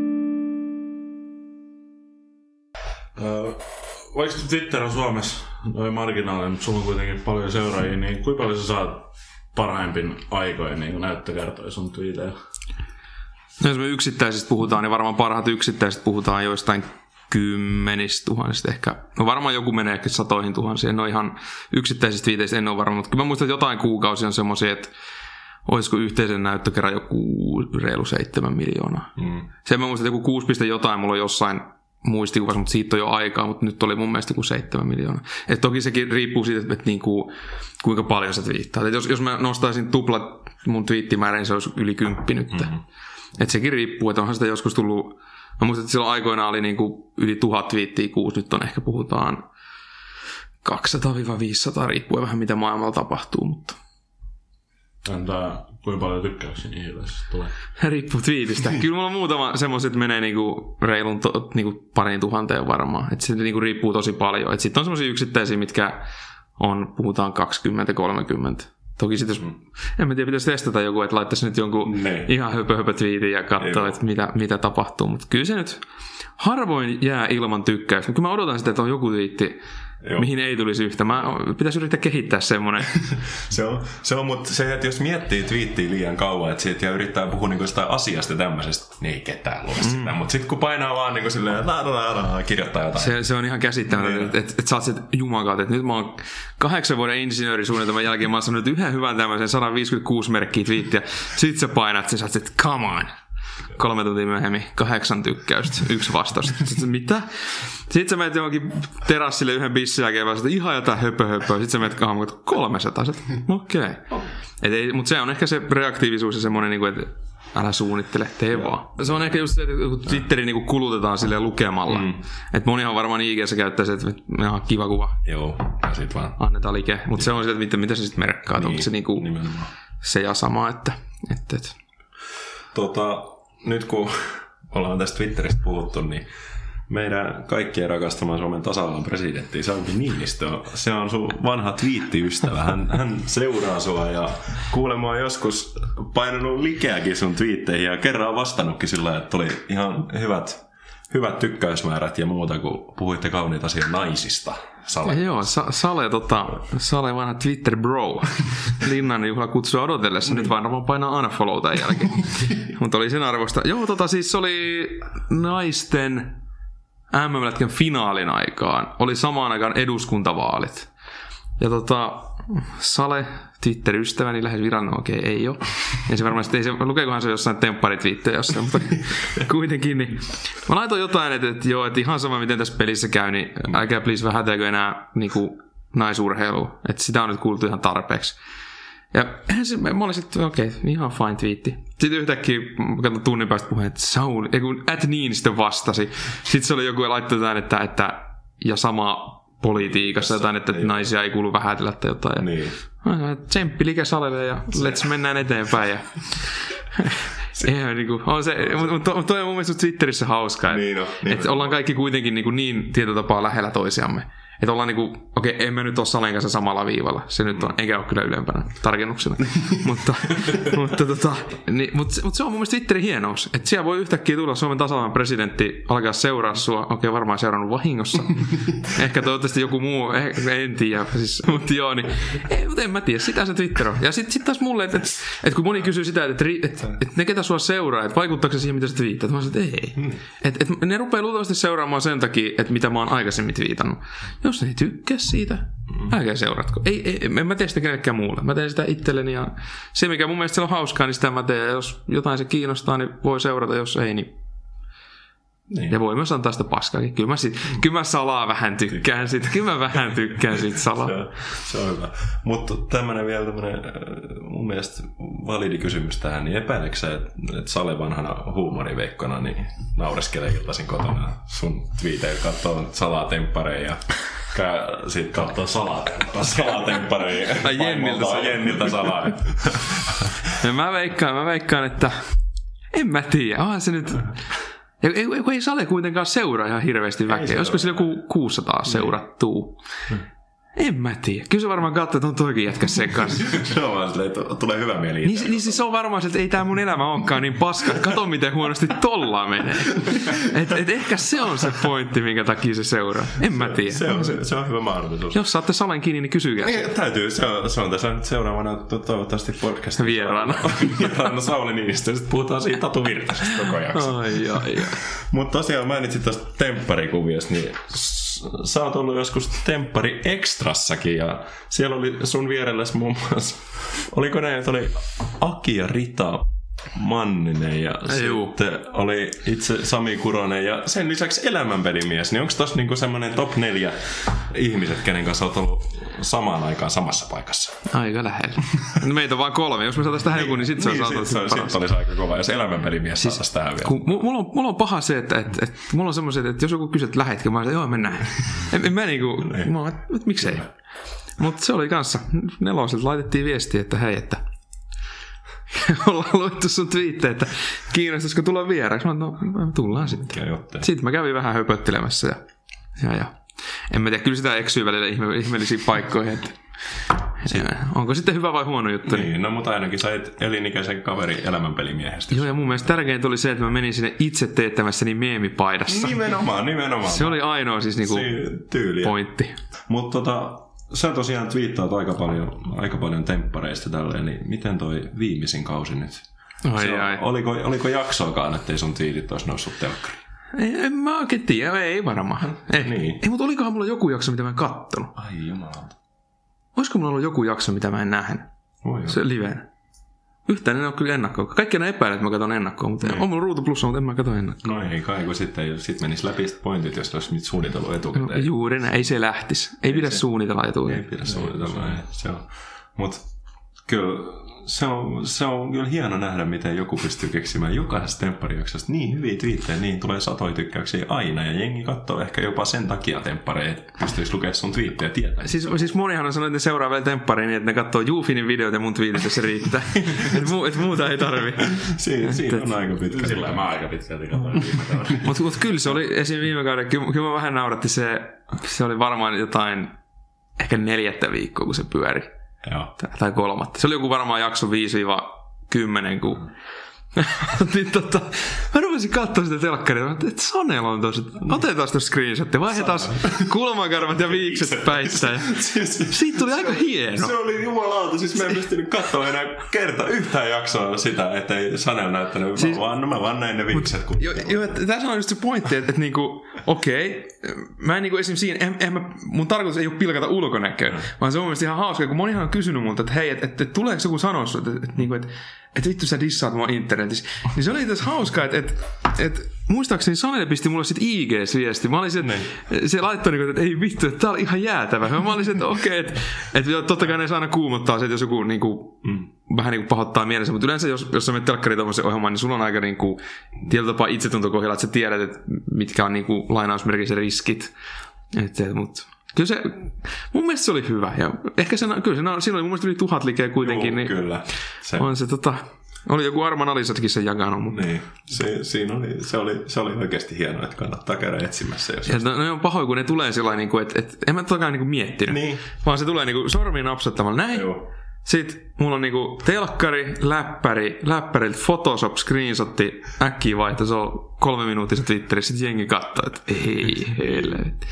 Speaker 4: Öö, Vaikka Twitter on Suomessa noin marginaalinen, mutta sulla on kuitenkin paljon seuraajia, niin kuinka paljon sä saat parhaimpin aikoin niin näyttökertoja sun twiitejä?
Speaker 3: No, jos me yksittäisistä puhutaan, niin varmaan parhaat yksittäiset puhutaan joistain kymmenistä tuhansista ehkä. No varmaan joku menee ehkä satoihin tuhansiin. En ole ihan yksittäisistä viiteistä, en ole varma. Mutta kyllä mä muistan, että jotain kuukausia on semmoisia, että olisiko yhteisen näyttökerran joku reilu seitsemän miljoonaa.
Speaker 2: Mm.
Speaker 3: Sen mä muistan, että joku 6, piste jotain mulla on jossain muistikuvassa, mutta siitä on jo aikaa, mutta nyt oli mun mielestä joku seitsemän miljoonaa. Et toki sekin riippuu siitä, että, että niinku, kuinka paljon sä twiittaat. Et jos, jos mä nostaisin tuplat mun twiittimäärän, niin se olisi yli kymppi nyt. Mm-hmm. Et sekin riippuu, että onhan sitä joskus tullut, mä muistan, että silloin aikoinaan oli niinku yli tuhat twiittiä kuusi, nyt on ehkä puhutaan 200-500, riippuen vähän mitä maailmalla tapahtuu, mutta
Speaker 4: Entä kuinka paljon tykkäyksiä niihin yleensä tulee?
Speaker 3: Riippuu twiitistä. Kyllä mulla on muutama semmoiset, että menee niinku reilun to, niinku pariin tuhanteen varmaan. Että se niinku riippuu tosi paljon. Sitten on semmoisia yksittäisiä, mitkä on, puhutaan 20-30. Toki sitten jos, en mä tiedä, pitäisi testata joku, että laittaisi nyt jonkun
Speaker 2: Ne.
Speaker 3: ihan höpö, höpö twiitin ja katsoa, että mitä, mitä tapahtuu. Mutta kyllä se nyt harvoin jää ilman tykkäystä. Kyllä mä odotan sitä, että on joku twiitti,
Speaker 2: Joo.
Speaker 3: mihin ei tulisi yhtä. Mä, pitäisi yrittää kehittää semmoinen.
Speaker 2: Se on, se on mutta se, että jos miettii twiittiä liian kauan että siitä, ja yrittää puhua niinku jostain asiasta tämmöisestä, niin ei ketään lue sitä. Mm. Mutta sitten kun painaa vaan niinku silleen, la, la, la, la, kirjoittaa jotain.
Speaker 3: Se, se on ihan käsittämätöntä,
Speaker 2: Niin.
Speaker 3: että et, et sä oot jumakaan, että nyt mä oon kahdeksan vuoden insinöörisuunnitelman jälkeen mä oon saanut yhden hyvän tämmöisen 156 merkkiä twiittiä. Sit sä painat sä oot, että come on. Kolme tuntia myöhemmin, kahdeksan tykkäystä, yksi vastaus. Sitten mitä? Sitten sä menet johonkin terassille yhden bissin jälkeen, vaan ihan jotain höpö höpö. Sitten sä menet kahden, 300. Okei. Okay. Mutta se on ehkä se reaktiivisuus ja semmoinen, niinku, että älä suunnittele, tee vaan. Se on ehkä just se, että kun Twitteri niinku kulutetaan sille lukemalla. Mm. Että monihan varmaan IG-ssä käyttää se, että ihan kiva kuva,
Speaker 2: Joo, ja sit vaan.
Speaker 3: annetaan like. Mutta se on se, että mitä, mitä se sitten merkkaa. Niin, onko se niinku
Speaker 2: Nimenomaan.
Speaker 3: se ja sama, että, että, että
Speaker 2: Tota, nyt kun ollaan tästä Twitteristä puhuttu, niin meidän kaikkien rakastama Suomen tasavallan presidentti Sauli Niinistö, se on sun vanha twiittiystävä. Hän, hän seuraa sua ja kuulemma on joskus painanut likeäkin sun twiitteihin ja kerran vastannutkin sillä että tuli ihan hyvät, hyvät tykkäysmäärät ja muuta, kun puhuitte kauniita asioita naisista. Sale.
Speaker 3: Joo, Sa- Sale, tota, Sale vanha Twitter bro. Linnan juhla kutsua odotellessa. Nyt vaan varmaan painaa unfollow tämän jälkeen. Mutta oli sen arvosta. Joo, tota siis se oli naisten MM-lätkän finaalin aikaan. Oli samaan aikaan eduskuntavaalit. Ja tota, Sale, Twitter-ystäväni, lähes virallinen, okei, okay, ei ole. Ei se varmasti, ei se, lukeekohan se jossain tempparitviittejä jossain, mutta kuitenkin, niin mä laitoin jotain, että, että joo, että ihan sama miten tässä pelissä käy, niin älkää please vähätelkö enää niin kuin, naisurheilua. Että sitä on nyt kuultu ihan tarpeeksi. Ja se, mä olin sitten, okei, okay, ihan fine twiitti. Sitten yhtäkkiä, katson tunnin päästä puheen, että Saul, ei kun at Niinistö vastasi. Sitten se oli joku, ja laittoi jotain, että, että ja sama politiikassa jotain, että naisia ei kuulu vähätellä tai jotain.
Speaker 2: Niin.
Speaker 3: Ja, tsemppi liike salelle ja let's mennään eteenpäin. Ja, Eihän, niin kuin, on se, mutta mut toi on mun mielestä Twitterissä hauskaa,
Speaker 2: Niin on, niin
Speaker 3: että ollaan kaikki kuitenkin niin, kuin niin tietyllä tapaa lähellä toisiamme. Että ollaan niinku, okei, okay, en mä nyt ole Salen kanssa samalla viivalla. Se nyt on, enkä ole kyllä ylempänä tarkennuksena. mutta, mutta, tota, niin, mutta, mutta, se on mun mielestä Twitterin hienous. Että siellä voi yhtäkkiä tulla Suomen tasavallan presidentti, alkaa seuraa sua. Okei, okay, varmaan seurannut vahingossa. Ehkä toivottavasti joku muu, eh, en tiedä. Siis, mutta joo, niin, ei, mutta en mä tiedä. Sitä se Twitter on. Ja sitten sit taas mulle, että, että, että kun moni kysyy sitä, että, että, että, että ne ketä sua seuraa, että vaikuttaako se siihen, mitä sä twiittaat? Mä sanoin, että ei. Että, että ne rupeaa luultavasti seuraamaan sen takia, että mitä mä oon aikaisemmin twiitannut. Jos ei tykkää siitä, älkää seuratko. Ei, ei, en mä tee sitä kenellekään muulle. Mä teen sitä itselleni ja se, mikä mun mielestä on hauskaa, niin sitä mä teen. Ja jos jotain se kiinnostaa, niin voi seurata, jos ei, niin
Speaker 2: Niin.
Speaker 3: ja voi myös antaa sitä paskaakin. Kyllä mä, sit, kyllä mä salaa vähän tykkään siitä. Kyllä mä vähän tykkään siitä salaa.
Speaker 2: Se on, se on hyvä. Mutta tämmöinen vielä tämmöinen mun mielestä validi kysymys tähän, niin epäiletkö sä, että et Sale vanhana huumoriveikkona niin naureskelee iltaisin kotona sun twiitejä, katsoo salatemppareja ja käy sit katsoo salatemppareja. Salatemppareja.
Speaker 3: Ai Jenniltä salaa.
Speaker 2: Jenniltä salaa.
Speaker 3: Ja mä veikkaan, mä veikkaan, että en mä tiedä. Onhan se nyt... Ei, ei, ei Sale kuitenkaan seuraa ihan hirveästi väkeä. Olisiko sillä joku 600 seurattuu? En mä tiedä. Kyllä se varmaan katsoo, että on toikin jätkä sen kanssa.
Speaker 2: se on vaan silleen, että tulee hyvä mieli.
Speaker 3: Niin, niin siis se on varmaan se, että ei tämä mun elämä olekaan niin paska, kato miten huonosti tolla menee. Et, et ehkä se on se pointti, minkä takia se seuraa. En mä tiedä.
Speaker 2: se, on, se, se on hyvä mahdollisuus.
Speaker 3: Jos saatte salen kiinni, niin kysykää.
Speaker 2: Niin, Täytyy, se on, se on tässä nyt seuraavana to- toivottavasti podcast.
Speaker 3: Vieraana.
Speaker 2: Vieraana Sauli Niinistö, sitten puhutaan siitä Tatu Virtasesta koko jakso.
Speaker 3: Ai, ai, ai.
Speaker 2: Mutta tosiaan mainitsit tuosta tempparikuviosta, niin sä oot ollut joskus temppari ekstrassakin ja siellä oli sun vierelläs muun muassa, oliko näin, että oli Aki ja Rita Manninen ja
Speaker 3: Juu.
Speaker 2: sitten oli itse Sami Kuronen ja sen lisäksi elämänpelimies, niin onko tossa niinku semmoinen top neljä ihmiset, kenen kanssa oot ollut samaan aikaan samassa paikassa?
Speaker 3: Aika lähellä. No Meitä on vaan kolme. Jos me saataisiin tähän joku, niin sitten se on
Speaker 2: niin, sit,
Speaker 3: paras.
Speaker 2: sit olisi aika kova, jos elämänpelimies siis, saataisiin tähän vielä.
Speaker 3: Kun mu- mulla, on, mulla on paha se, että, että, että mulla on semmoiset, että jos joku kysyy, että lähetkö, mä sanon, joo mennään. En, en mä niinku, mä oon, että, miksei. Mutta se oli kanssa, neloset laitettiin viestiä, että hei, että ollaan luettu sun twiittejä, että kiinnostaisiko tulla. Mä sanoin, no tullaan sitten. Sitten mä kävin vähän höpöttelemässä ja, ja, ja. En mä tiedä, kyllä sitä eksyy välillä ihme, ihmeellisiin paikkoihin. Että, ja, onko sitten hyvä vai huono juttu?
Speaker 2: Niin, no mutta ainakin sait elinikäisen kaveri elämänpelimiehestä.
Speaker 3: Joo, ja mun mielestä tärkeintä oli se, että mä menin sinne itse teettämässäni meemipaidassa.
Speaker 2: Nimenomaan, nimenomaan.
Speaker 3: Se oli ainoa siis niinku
Speaker 2: Si- tyyliä.
Speaker 3: pointti.
Speaker 2: Mutta tota, sä tosiaan twiittaat aika paljon, aika paljon temppareista tälleen, niin miten toi viimeisin kausi nyt?
Speaker 3: Ai,
Speaker 2: on-
Speaker 3: ai.
Speaker 2: Oliko, oliko jaksoakaan, ettei sun twiitit olisi noussut telkkariin?
Speaker 3: Ei, en mä oikein tiedä, ei varmaan. Ei,
Speaker 2: Niin.
Speaker 3: ei mutta olikohan mulla joku jakso, mitä mä en kattonut?
Speaker 2: Ai jumalauta.
Speaker 3: Olisiko mulla ollut joku jakso, mitä mä en nähnyt?
Speaker 2: Voi.
Speaker 3: Se liven. Yhtään en ole kyllä ennakkoa. Kaikki ne epäilee, että mä katson ennakkoa, mutta on mulla ruutu plussa, mutta en mä katso ennakkoa.
Speaker 2: No ei kai, kun sitten sit menisi läpi pointit, jos olisi nyt suunnitellut etukäteen.
Speaker 3: Juuri näin, ei se lähtisi. Ei, pidä suunnitella
Speaker 2: Ei
Speaker 3: etukäteen.
Speaker 2: pidä suunnitella, ei. se on. Mutta kyllä se on, se on kyllä hieno nähdä, miten joku pystyy keksimään jokaisesta tempparijaksosta niin hyviä twiittejä, niin tulee satoja tykkäyksiä aina, ja jengi katsoo ehkä jopa sen takia temppareja, että pystyisi lukemaan sun twiittejä tietää.
Speaker 3: Siis, siis monihan on sanonut, että ne seuraa vielä temppariin, niin että ne katsoo Jufinin videot ja mun twiitit, se riittää. et, mu, et muuta ei tarvi.
Speaker 2: Siinä, siinä on aika pitkä.
Speaker 4: Sillä mä aika pitkälti katsoin.
Speaker 3: Mutta mut kyllä se oli esim. viime kauden, kyllä, kyllä mä vähän nauratti se, se oli varmaan jotain ehkä neljättä viikkoa, kun se pyöri.
Speaker 2: Joo.
Speaker 3: Tai- kolmatta. Se oli joku varmaan jakso 5-10, kun niin tota, mä rupesin katsoa sitä telkkaria, että et Sanella on tossa, otetaan tuosta screenshotti, vaihdetaan kulmakarvat ja viikset päissä. Ja siitä tuli aika hieno.
Speaker 2: Se oli jumalauta, siis mä en pystynyt katsoa enää kerta yhtään jaksoa sitä, ettei Sanel näyttänyt, siis, vaan, no mä vaan näin ne vikset. Kun...
Speaker 3: Joo, jo, että tässä on just se pointti, että, että niinku, okei, mä en niinku esim. siinä, eihän, eihän mä, mun tarkoitus ei ole pilkata ulkonäköä, mm. vaan se on mun mielestä ihan hauska, kun monihan on kysynyt multa, että hei, että et, et, tuleeko joku sanoa että et, niinku, et, et vittu sä dissaat mua internetissä. Niin se oli itse hauskaa, että et, et, muistaakseni Sanelle pisti mulle sit IG-viesti. Mä olisin, että se laittoi niinku, että ei vittu, että tää oli ihan jäätävä. Mä olisin, että okei, että, että totta kai ne saa aina kuumottaa se, että jos joku niinku, mm. Vähän niinku pahoittaa mielensä, mutta yleensä jos, jos sä menet telkkariin tuommoisen ohjelmaan, niin sulla on aika niinku, tietyllä tapaa itsetuntokohdalla, että sä tiedät, että mitkä on niinku lainausmerkissä riskit. Et, et, mutta Kyllä se, mun mielestä se oli hyvä. Ja ehkä se, kyllä se, siinä oli mun mielestä yli tuhat likeä kuitenkin.
Speaker 2: Juu,
Speaker 3: niin
Speaker 2: kyllä. Se,
Speaker 3: On se tota, oli joku Arman Alisatkin sen jakanut. Mutta...
Speaker 2: niin, se, siinä oli, se, oli, se oli oikeasti hienoa, että kannattaa käydä etsimässä. Jos
Speaker 3: Ja no, no on pahoin, kun ne tulee sillä niin että et, en mä tokaan niin miettinyt.
Speaker 2: Niin.
Speaker 3: Vaan se tulee niin sormiin napsattamalla näin.
Speaker 2: Joo.
Speaker 3: Sitten mulla on niinku telkkari, läppäri, läppäriltä Photoshop, screenshotti, äkkiä vaihto, se on kolme minuuttia Twitterissä, sitten jengi katsoo, että ei helvetti.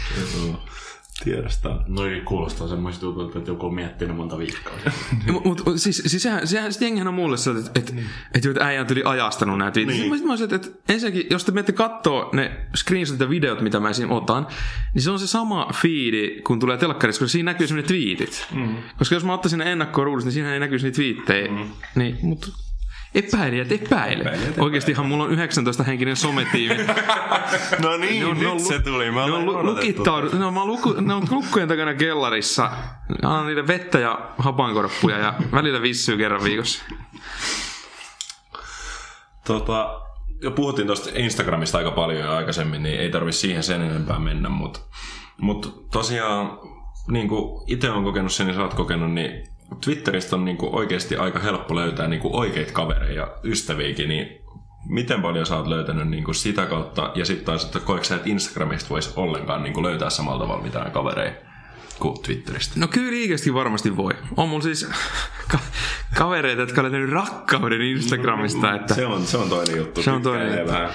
Speaker 2: Tiedostaa.
Speaker 4: Noi kuulostaa semmoisilta jutulta, että joku on miettinyt monta viikkoa.
Speaker 3: Mutta mut, siis, siis sehän, sehän sit jengihän on mulle se, että et, niin. et, et äijä on yli ajastanut näitä videoita. Niin. Mä, mä olisin, että, että ensinnäkin, jos te menette kattoo ne screenshotit ja videot, mitä mä esim. otan, niin se on se sama feedi, kun tulee telkkarissa, koska siinä näkyy ne twiitit. Mm. Koska jos mä ottaisin ne ennakkoon ruudusta, niin siinä ei näkyisi niitä twiittejä. Mm. Niin, mutta Epäilijät, epäile.
Speaker 2: Epäilijät,
Speaker 3: Oikeastihan mulla on 19 henkinen sometiimi.
Speaker 2: No niin,
Speaker 3: Ne on- ne on
Speaker 2: nyt se tuli. Mä
Speaker 3: ne on lukittaudu, ne on, mä luku, ne on lukkojen takana kellarissa. Annan niille vettä ja hapankorppuja ja välillä vissyy kerran viikossa.
Speaker 2: Tota, jo puhuttiin tuosta Instagramista aika paljon jo aikaisemmin, niin ei tarvi siihen sen enempää mennä, mutta mut tosiaan niin kuin itse olen kokenut sen ja sä oot kokenut, niin Twitteristä on niin kuin oikeasti aika helppo löytää niin kuin oikeita kavereita ja ystäviäkin, niin miten paljon sä oot löytänyt niin kuin sitä kautta, ja sitten taas, että koetko sä, että Instagramista voisi ollenkaan niin kuin löytää samalla tavalla mitään kavereita kuin Twitteristä?
Speaker 3: No kyllä liikestäkin varmasti voi. On mulla siis ka- kavereita, jotka on rakkauden Instagramista. Että
Speaker 2: Se on, se on toinen juttu.
Speaker 3: Se on toinen juttu.
Speaker 2: vähän.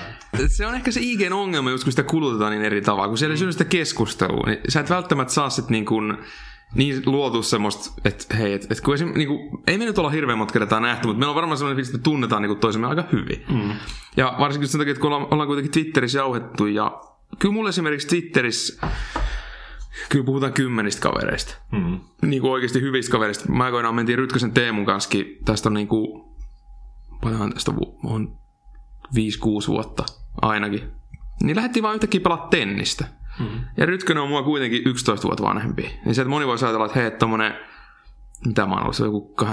Speaker 3: se on ehkä se IGn ongelma, just kun sitä kulutetaan niin eri tavalla. Kun siellä ei synny sitä keskustelua, niin sä et välttämättä saa sit niin kuin niin luotu semmoista, että hei, et, et kun esim, niin kuin, ei me nyt olla hirveän monta kertaa nähty, mutta meillä on varmaan sellainen fiilis, että me tunnetaan niin kuin toisemme aika hyvin. Mm. Ja varsinkin sen takia, että kun ollaan, ollaan kuitenkin Twitterissä jauhettu ja kyllä mulla esimerkiksi Twitterissä Kyllä puhutaan kymmenistä kavereista. Mm. Niin kuin oikeasti hyvistä kavereista. Mä aikoinaan mentiin Rytkösen Teemun kanssa. Tästä on niin kuin, paljonhan tästä on 5-6 vuotta ainakin. Niin lähdettiin vaan yhtäkkiä pelaa tennistä. Mm. Ja Rytkönen on mua kuitenkin 11 vuotta vanhempi. Niin se, että moni voi ajatella, että hei, että tommonen, mitä mä oon ollut, se joku 18-19.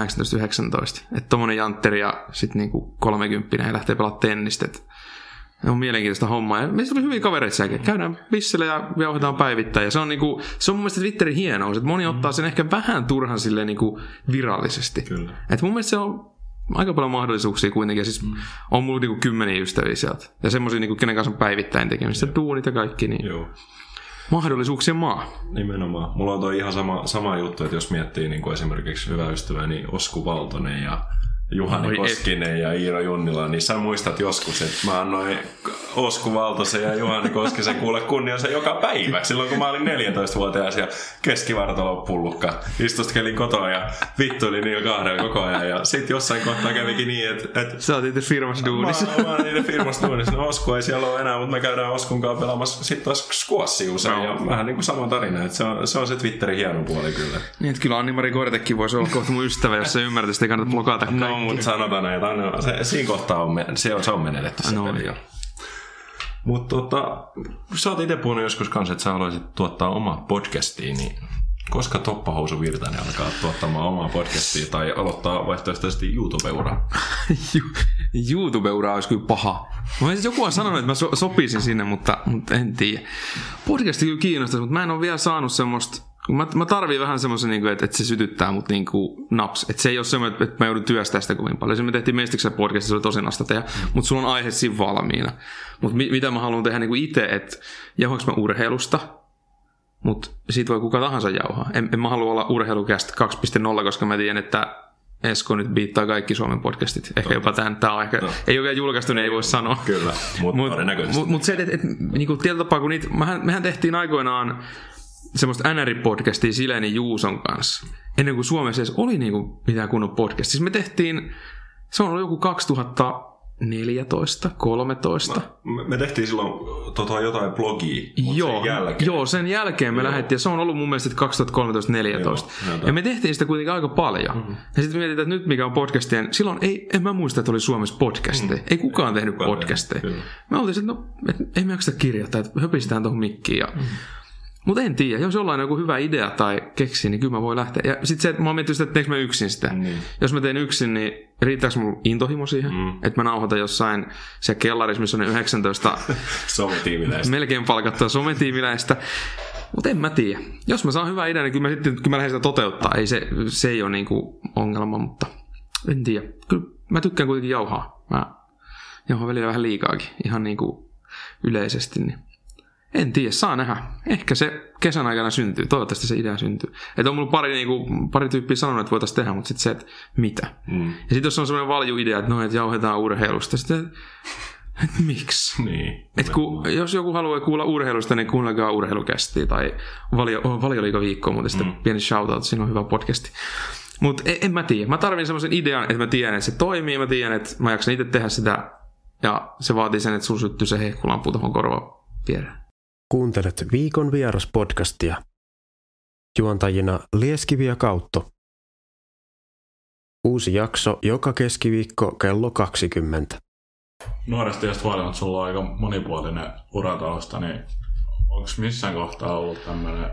Speaker 3: Että tommonen jantteri ja sit niinku 30 ja lähtee pelaa tennistä. Että on mielenkiintoista hommaa. Ja meistä oli hyviä kavereita sen jälkeen. Käydään bissillä ja jauhetaan päivittäin. Ja se on, niinku, se on mun mielestä Twitterin hienous, että moni ottaa sen ehkä vähän turhan silleen niinku virallisesti.
Speaker 2: Kyllä.
Speaker 3: Et mun mielestä se on aika paljon mahdollisuuksia kuitenkin. Ja siis mm. on mulla niinku kymmeniä ystäviä sieltä. Ja semmoisia, niinku, kenen kanssa on päivittäin tekemistä. Duunit ja kaikki. Niin
Speaker 2: Joo.
Speaker 3: mahdollisuuksien maa.
Speaker 2: Nimenomaan. Mulla on toi ihan sama, sama juttu, että jos miettii niin kuin esimerkiksi hyvä ystäväni niin Osku Valtonen ja Juhani
Speaker 3: Oi,
Speaker 2: Koskinen ja Iiro Junnila, niin sä muistat joskus, että mä annoin Osku Valtosen ja Juhani Koskisen kuule kunniansa joka päivä. Silloin kun mä olin 14-vuotias ja keskivartalopullukka istuskelin kotona ja vittuilin niillä kahdella koko ajan. Ja sit jossain kohtaa kävikin niin, että, että
Speaker 3: Sä oot itse firmassa
Speaker 2: Mä,
Speaker 3: duunissa.
Speaker 2: mä oon niiden firmasta duunissa. No Osku ei siellä ole enää, mutta me käydään Oskun kanssa pelaamassa sitten taas squashia usein.
Speaker 3: No.
Speaker 2: Ja vähän niin kuin sama tarina. Että se, on, se on se Twitterin hieno puoli kyllä.
Speaker 3: Niin, että kyllä Anni-Mari Kortekin voisi olla kohta mun ystävä, jos se ymmärtäisi, että ei kannata blokata
Speaker 2: No,
Speaker 3: kaikki.
Speaker 2: mutta sanotaan näin, että aina, se, siinä kohtaa on, se on, se on menetetty se
Speaker 3: No.
Speaker 2: peli jo. Mutta tota, sä oot itse puhunut joskus kanssa, että sä haluaisit tuottaa omaa podcastia, niin koska Toppahousu Virtanen alkaa tuottamaan omaa podcastia tai aloittaa vaihtoehtoisesti YouTube-uraa?
Speaker 3: YouTube-ura olisi kyllä paha. Mä olisin, joku on sanonut, että mä so- sopisin sinne, mutta, mutta en tiedä. Podcasti kyllä kiinnostaisi, mutta mä en ole vielä saanut semmoista Mä, mä tarviin vähän semmoisen, niin että, että se sytyttää mut niin kuin naps. Että se ei ole semmoinen, että mä joudun työstää sitä kovin paljon. Se me tehtiin Mestiksen podcastissa, se oli tosi nasta tehdä, mutta sulla on aihe siinä valmiina. Mutta mi, mitä mä haluan tehdä niin kuin itse, että jauhanko mä urheilusta, mutta siitä voi kuka tahansa jauhaa. En, en mä halua olla urheilukästä 2.0, koska mä tiedän, että Esko nyt biittaa kaikki Suomen podcastit. Ehkä jopa tämän. Tämä on ehkä, ei ole vielä julkaistu, niin ei voi sanoa.
Speaker 2: Kyllä, mutta
Speaker 3: Mut, mut, mut se, että et, niinku, tietyllä tapaa, kun niitä, mehän, mehän tehtiin aikoinaan semmoista NR-podcastia Sileni Juuson kanssa, ennen kuin Suomessa edes oli niinku mitään kunnon podcast. Siis me tehtiin, se on ollut joku 14, 13.
Speaker 2: Me, me tehtiin silloin tota, jotain blogia, mutta
Speaker 3: Joo,
Speaker 2: sen jälkeen.
Speaker 3: joo, sen jälkeen me
Speaker 2: Joo.
Speaker 3: lähdettiin, ja se on ollut mun mielestä 2013-2014.
Speaker 2: Joo, joo,
Speaker 3: ja me tehtiin sitä kuitenkin aika paljon. Mm-hmm. Ja sitten mietitään, että nyt mikä on podcastien, silloin ei, en mä muista, että oli Suomessa podcasteja. Mm. Ei kukaan tehnyt
Speaker 2: Kukaan
Speaker 3: podcasteja.
Speaker 2: tehnyt.
Speaker 3: Me oltiin sitten, no, et, ei me jaksa kirjoittaa, että höpistään tuohon mikkiin. Ja... Mm. Mutta en tiedä, jos jollain on joku hyvä idea tai keksi, niin kyllä mä voin lähteä. Ja sitten se, että mä oon miettinyt sitä, että teekö mä yksin sitä.
Speaker 2: Niin.
Speaker 3: Jos mä teen yksin, niin riittääkö mulla intohimo siihen? Mm. Että mä nauhoitan jossain siellä kellarissa, missä on ne 19
Speaker 2: Sometiimiläistä.
Speaker 3: melkein palkattua sometiimiläistä. Mutta en mä tiedä. Jos mä saan hyvää ideaa, niin kyllä mä, sitten, kyllä mä lähden sitä toteuttaa. Ei se, se ei ole niinku ongelma, mutta en tiedä. Kyllä mä tykkään kuitenkin jauhaa. Mä jauhaan välillä vähän liikaakin, ihan niinku yleisesti. Niin. En tiedä, saa nähdä. Ehkä se kesän aikana syntyy. Toivottavasti se idea syntyy. Että on mulla pari, niinku, pari tyyppiä sanonut, että voitaisiin tehdä, mutta sitten se, että mitä.
Speaker 2: Mm.
Speaker 3: Ja sitten jos on semmoinen valju idea, että no, että jauhetaan urheilusta, sitten että miksi?
Speaker 2: Niin.
Speaker 3: Et ku, jos joku haluaa kuulla urheilusta, niin kuunnelkaa urheilukästiä tai valio, oh, valioliikaviikkoa, mutta sitten mm. pieni shoutout, siinä on hyvä podcasti. Mutta en, en, mä tiedä. Mä tarvin semmoisen idean, että mä tiedän, että se toimii, mä tiedän, että mä jaksan itse tehdä sitä, ja se vaatii sen, että sun syttyy se hehkulampu tuohon korvaan viereen.
Speaker 5: Kuuntelet viikon vieraspodcastia. Juontajina Lieskivi ja Kautto. Uusi jakso joka keskiviikko kello 20.
Speaker 4: Nuoresta iästä huolimatta sulla on aika monipuolinen uratausta, niin onko missään kohtaa ollut tämmöinen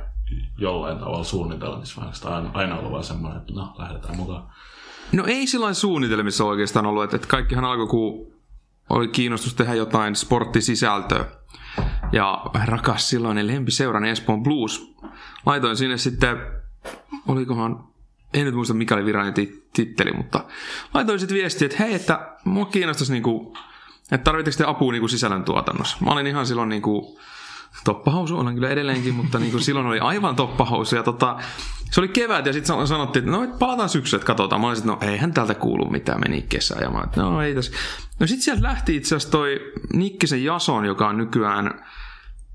Speaker 4: jollain tavalla suunnitelmissa, vai onko tämä aina- aina ollut vaan semmoinen, että no, lähdetään mukaan?
Speaker 3: No ei silloin suunnitelmissa oikeastaan ollut, että, että kaikkihan alkoi, kun oli kiinnostus tehdä jotain sporttisisältöä. Ja rakas silloinen lempiseurani Espoon Blues. Laitoin sinne sitten, olikohan, en nyt muista mikä oli virallinen ti- titteli, mutta laitoin sitten viestiä, että hei, että mua kiinnostaisi niinku, että tarvitsetko te apua niinku sisällön tuotannossa. Mä olin ihan silloin niinku, toppahousu, olen kyllä edelleenkin, mutta niin kuin silloin oli aivan toppahousu. Ja tota, se oli kevät ja sitten sanottiin, että no et palataan syksyllä, että katsotaan. Mä olin, että no eihän täältä kuulu mitään, meni kesä. Ja mä olin, että no ei tässä. No sitten sieltä lähti itse asiassa toi Nikkisen Jason, joka on nykyään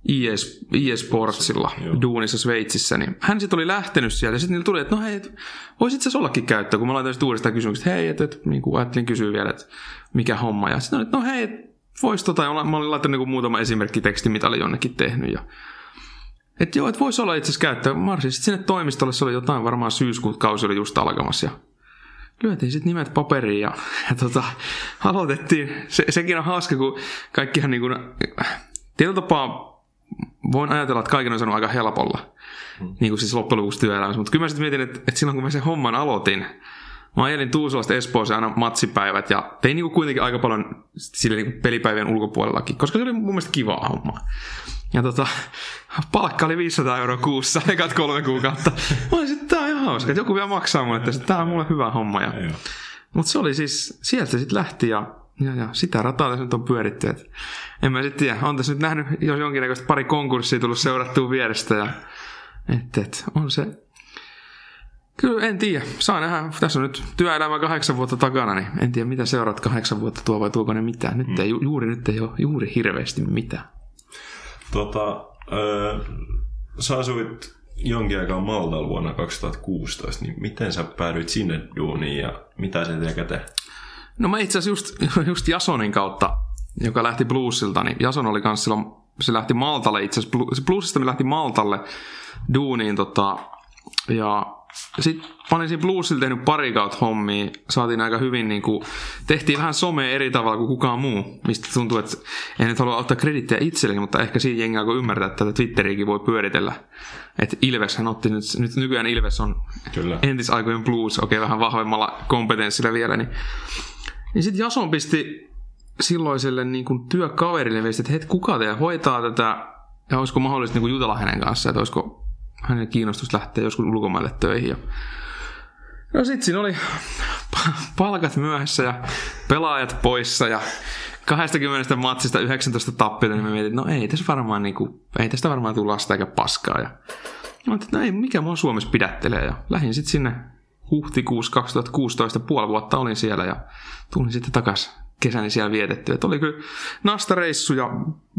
Speaker 3: IS, IS Sportsilla duunissa Sveitsissä, niin hän sitten oli lähtenyt sieltä ja sitten niillä tuli, että no hei, et voisi itse asiassa ollakin käyttöä, kun mä laitoin sitten uudestaan kysymykset, että hei, että et, niin kuin ajattelin kysyä vielä, että mikä homma. Ja sitten no hei, et, vois tota, mä olin laittanut niin muutama esimerkkiteksti, mitä oli jonnekin tehnyt ja että joo, että voisi olla itse asiassa käyttöä. Marsin sitten sinne toimistolle, se oli jotain, varmaan syyskuut kausi oli just alkamassa ja lyötiin sitten nimet paperiin ja, ja tota, aloitettiin. Se, sekin on hauska, kun kaikkihan niin kuin, tietyllä tapaa voin ajatella, että kaiken on saanut aika helpolla. Niin kuin siis loppujen lopuksi työelämässä. Mutta kyllä mä sitten mietin, että, että silloin kun mä sen homman aloitin, mä ajelin Tuusulasta Espooseen aina matsipäivät ja tein niinku kuitenkin aika paljon sille niinku pelipäivien ulkopuolellakin, koska se oli mun mielestä kivaa hommaa. Ja tota, palkka oli 500 euroa kuussa, ekat kolme kuukautta. Mä olisin, että tää on ihan hauska, että joku vielä maksaa mulle, että tää on mulle hyvä homma. Ja... Mutta se oli siis, sieltä se sitten lähti ja, ja, ja sitä rataa tässä nyt on pyöritty. Et en mä sitten tiedä, on tässä nyt nähnyt jos jonkinnäköistä pari konkurssia tullut seurattua vierestä ja et, et, on se Kyllä en tiedä. Saa nähdä. Tässä on nyt työelämä kahdeksan vuotta takana, niin en tiedä mitä seuraat kahdeksan vuotta tuo vai tuoko ne mitään. Nyt ei, ju- juuri nyt ei ole juuri hirveästi mitään.
Speaker 2: Tota, öö, sä asuit jonkin aikaa Maltalla vuonna 2016, niin miten sä päädyit sinne duuniin ja mitä sen tekee?
Speaker 3: No mä itse asiassa just, just Jasonin kautta, joka lähti Bluesilta, niin Jason oli kanssa silloin, se lähti Maltalle itse asiassa, Bluesista me lähti Maltalle duuniin tota, ja sitten mä olin siinä Bluesilla tehnyt pari kautta hommia, saatiin aika hyvin, niin kuin, tehtiin vähän somea eri tavalla kuin kukaan muu, mistä tuntuu, että en nyt halua ottaa kredittiä itselleni, mutta ehkä siinä jengi alkoi ymmärtää, että tätä Twitteriäkin voi pyöritellä. Että Ilveshän otti nyt, nyt nykyään Ilves on
Speaker 2: Kyllä.
Speaker 3: entisaikojen Blues, okei vähän vahvemmalla kompetenssilla vielä, niin niin sitten Jason pisti silloiselle niin kuin työkaverille viesti, että hei, kuka te hoitaa tätä, ja olisiko mahdollista niin kuin jutella hänen kanssaan, että olisiko hänen kiinnostus lähteä joskus ulkomaille töihin. Ja... No sitten siinä oli palkat myöhässä ja pelaajat poissa ja 20 matsista 19 tappiota, niin mä mietin, että no ei tässä varmaan niinku, ei tästä varmaan tule lasta eikä paskaa. Ja mä että no ei, mikä mua Suomessa pidättelee. Ja lähdin sitten sinne huhtikuussa 2016, puoli vuotta olin siellä ja tulin sitten takaisin kesäni siellä vietetty. Että oli kyllä nastareissu ja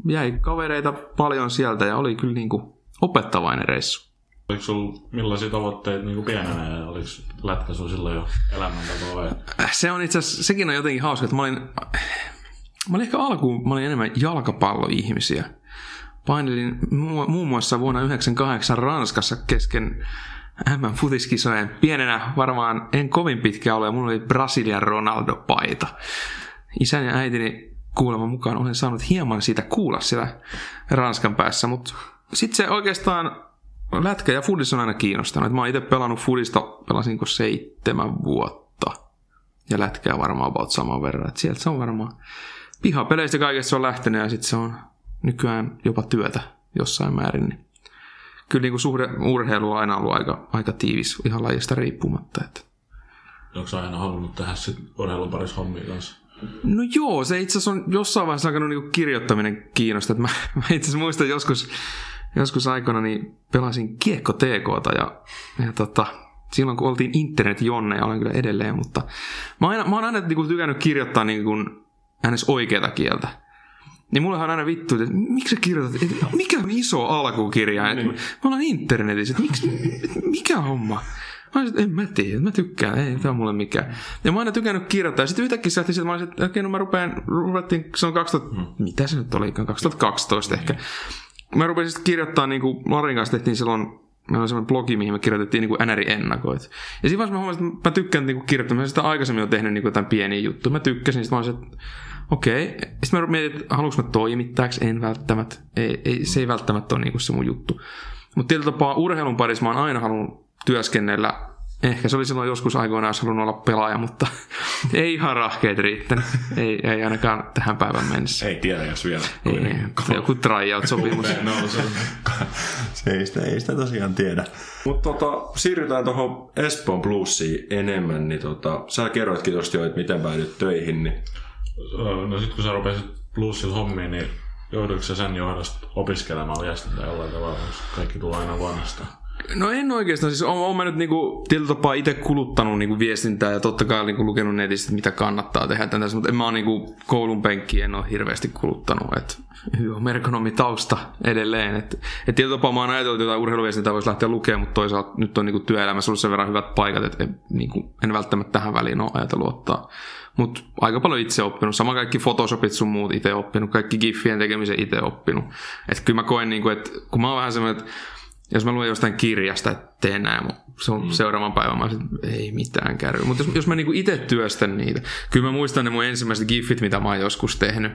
Speaker 3: jäi kavereita paljon sieltä ja oli kyllä niinku opettavainen reissu.
Speaker 4: Oliko sulla millaisia tavoitteita niin pienenä ja oliko lätkä sun silloin jo elämäntapa vai?
Speaker 3: Se on itse asiassa, sekin on jotenkin hauska, että mä olin, mä olin ehkä alkuun, mä olin enemmän jalkapalloihmisiä. Painelin mu- muun muassa vuonna 1998 Ranskassa kesken MM-futiskisojen. Pienenä varmaan en kovin pitkä ole, mulla oli Brasilian Ronaldo-paita. Isän ja äitini kuuleman mukaan olen saanut hieman siitä kuulla siellä Ranskan päässä, mutta sitten se oikeastaan lätkä ja fudis on aina kiinnostanut. Mä oon itse pelannut fudista, pelasinko seitsemän vuotta. Ja lätkää varmaan about saman verran. Et sieltä se on varmaan pihapeleistä kaikesta se on lähtenyt ja sitten se on nykyään jopa työtä jossain määrin. Niin kyllä niin kuin suhde urheilu on aina ollut aika, aika tiivis ihan lajista riippumatta. Että.
Speaker 4: Onko sä aina halunnut tehdä sit urheilun parissa hommia kanssa?
Speaker 3: No joo, se itse asiassa on jossain vaiheessa alkanut niin kirjoittaminen kiinnostaa. Mä, mä itse asiassa muistan joskus, joskus aikana niin pelasin kiekko TKta ja, ja tota, silloin kun oltiin internet jonne ja olen kyllä edelleen, mutta mä aina, mä oon aina niin kuin, tykännyt kirjoittaa niin kuin, äänes oikeata kieltä. Niin mullahan on aina vittu, että miksi sä kirjoitat, että mikä iso alkukirja, niin. mä olen internetissä, että miksi, mikä homma? Mä olisin, en mä tiedä, mä tykkään, ei tämä on mulle mikään. Ja mä oon aina tykännyt kirjoittaa, ja sitten yhtäkkiä se että mä olisin, että okei, no mä rupean, ruvettiin, se on 2000, hmm. mitä se nyt oli, 2012 ehkä. Mä rupesin sitten kirjoittaa, niin kuin Larin kanssa tehtiin silloin Meillä oli semmoinen blogi, mihin me kirjoitettiin niin NR-ennakoit. Ja siinä vaiheessa mä huomasin, että mä tykkään niin kirjoittaa. Mä sitä aikaisemmin on tehnyt niin jotain pieniä juttuja. Mä tykkäsin. Sitten mä olisin, että okei. Okay. Sitten mä mietin, että haluanko mä toimittajaksi. En välttämättä. Ei, ei, se ei välttämättä ole niin se mun juttu. Mutta tietyllä tapaa urheilun parissa mä oon aina halunnut työskennellä Ehkä se oli silloin joskus aikoinaan halunnut olla pelaaja, mutta ei ihan rahkeet riittänyt. Ei, ei ainakaan tähän päivän mennessä.
Speaker 2: Ei tiedä, jos vielä.
Speaker 3: Ei, ei. Joku tryout-sopimus.
Speaker 2: no, se, se ei, sitä, ei sitä tosiaan tiedä. Mutta tota, siirrytään tuohon Espoon Bluesiin enemmän. Niin tota, sä kerroitkin tuosta jo, että miten päädyt töihin. Niin...
Speaker 4: No sit kun sä rupesit Bluesilla hommiin, niin joudutko sä sen johdosta opiskelemaan viestintää jollain tavalla, jos kaikki tulee aina luonnostaan?
Speaker 3: No en oikeastaan, siis olen, olen mä nyt niinku, tietyllä tapaa itse kuluttanut niinku viestintää ja totta kai niinku lukenut netistä, mitä kannattaa tehdä tänne, mutta en mä ole niinku, koulun penkkiä en ole hirveästi kuluttanut, että merkonomi tausta edelleen. Et, et tietyllä tapaa mä oon ajatellut, että jotain urheiluviestintää voisi lähteä lukemaan, mutta toisaalta nyt on niinku työelämässä ollut sen verran hyvät paikat, että en, niinku, en välttämättä tähän väliin ole ajatellut ottaa. Mutta aika paljon itse oppinut. Sama kaikki Photoshopit sun muut itse oppinut. Kaikki GIFien tekemisen itse oppinut. Että kyllä mä koen, niinku, että kun mä oon vähän semmoinen, että jos mä luen jostain kirjasta, että teen näin, se on mm. seuraavan päivän, mä olisin, ei mitään kärry. Mutta jos, jos mä niinku itse työstän niitä, kyllä mä muistan ne mun ensimmäiset giffit, mitä mä oon joskus tehnyt.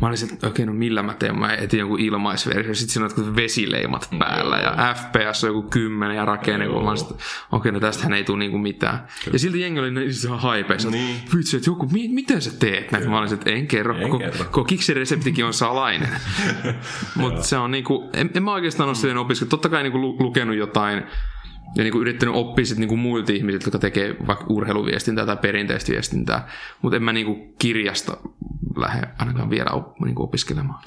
Speaker 3: Mä olisin, että okei, okay, no millä mä teen? Mä etin joku ilmaisversio, sitten siinä on jotkut vesileimat mm. päällä ja FPS on joku kymmenen ja rakenne, kun mä olisin, okei, okay, no tästähän ei tule niinku mitään. Kyllä. Ja silti jengi oli ihan haipeissa, niin. vitsi, että joku, mi- miten sä teet näin? Mä olisin, että en kerro, en ko- kerro. kokiksi reseptikin on salainen. Mutta se on niinku, en, en mä oikeastaan ole mm. silleen opiskellut. Totta kai niinku lukenut jotain ja niin kuin yrittänyt oppia niin kuin muilta ihmisiltä, jotka tekee vaikka urheiluviestintää tai perinteistä viestintää, mutta en mä niin kuin kirjasta lähde ainakaan vielä op, niin kuin opiskelemaan.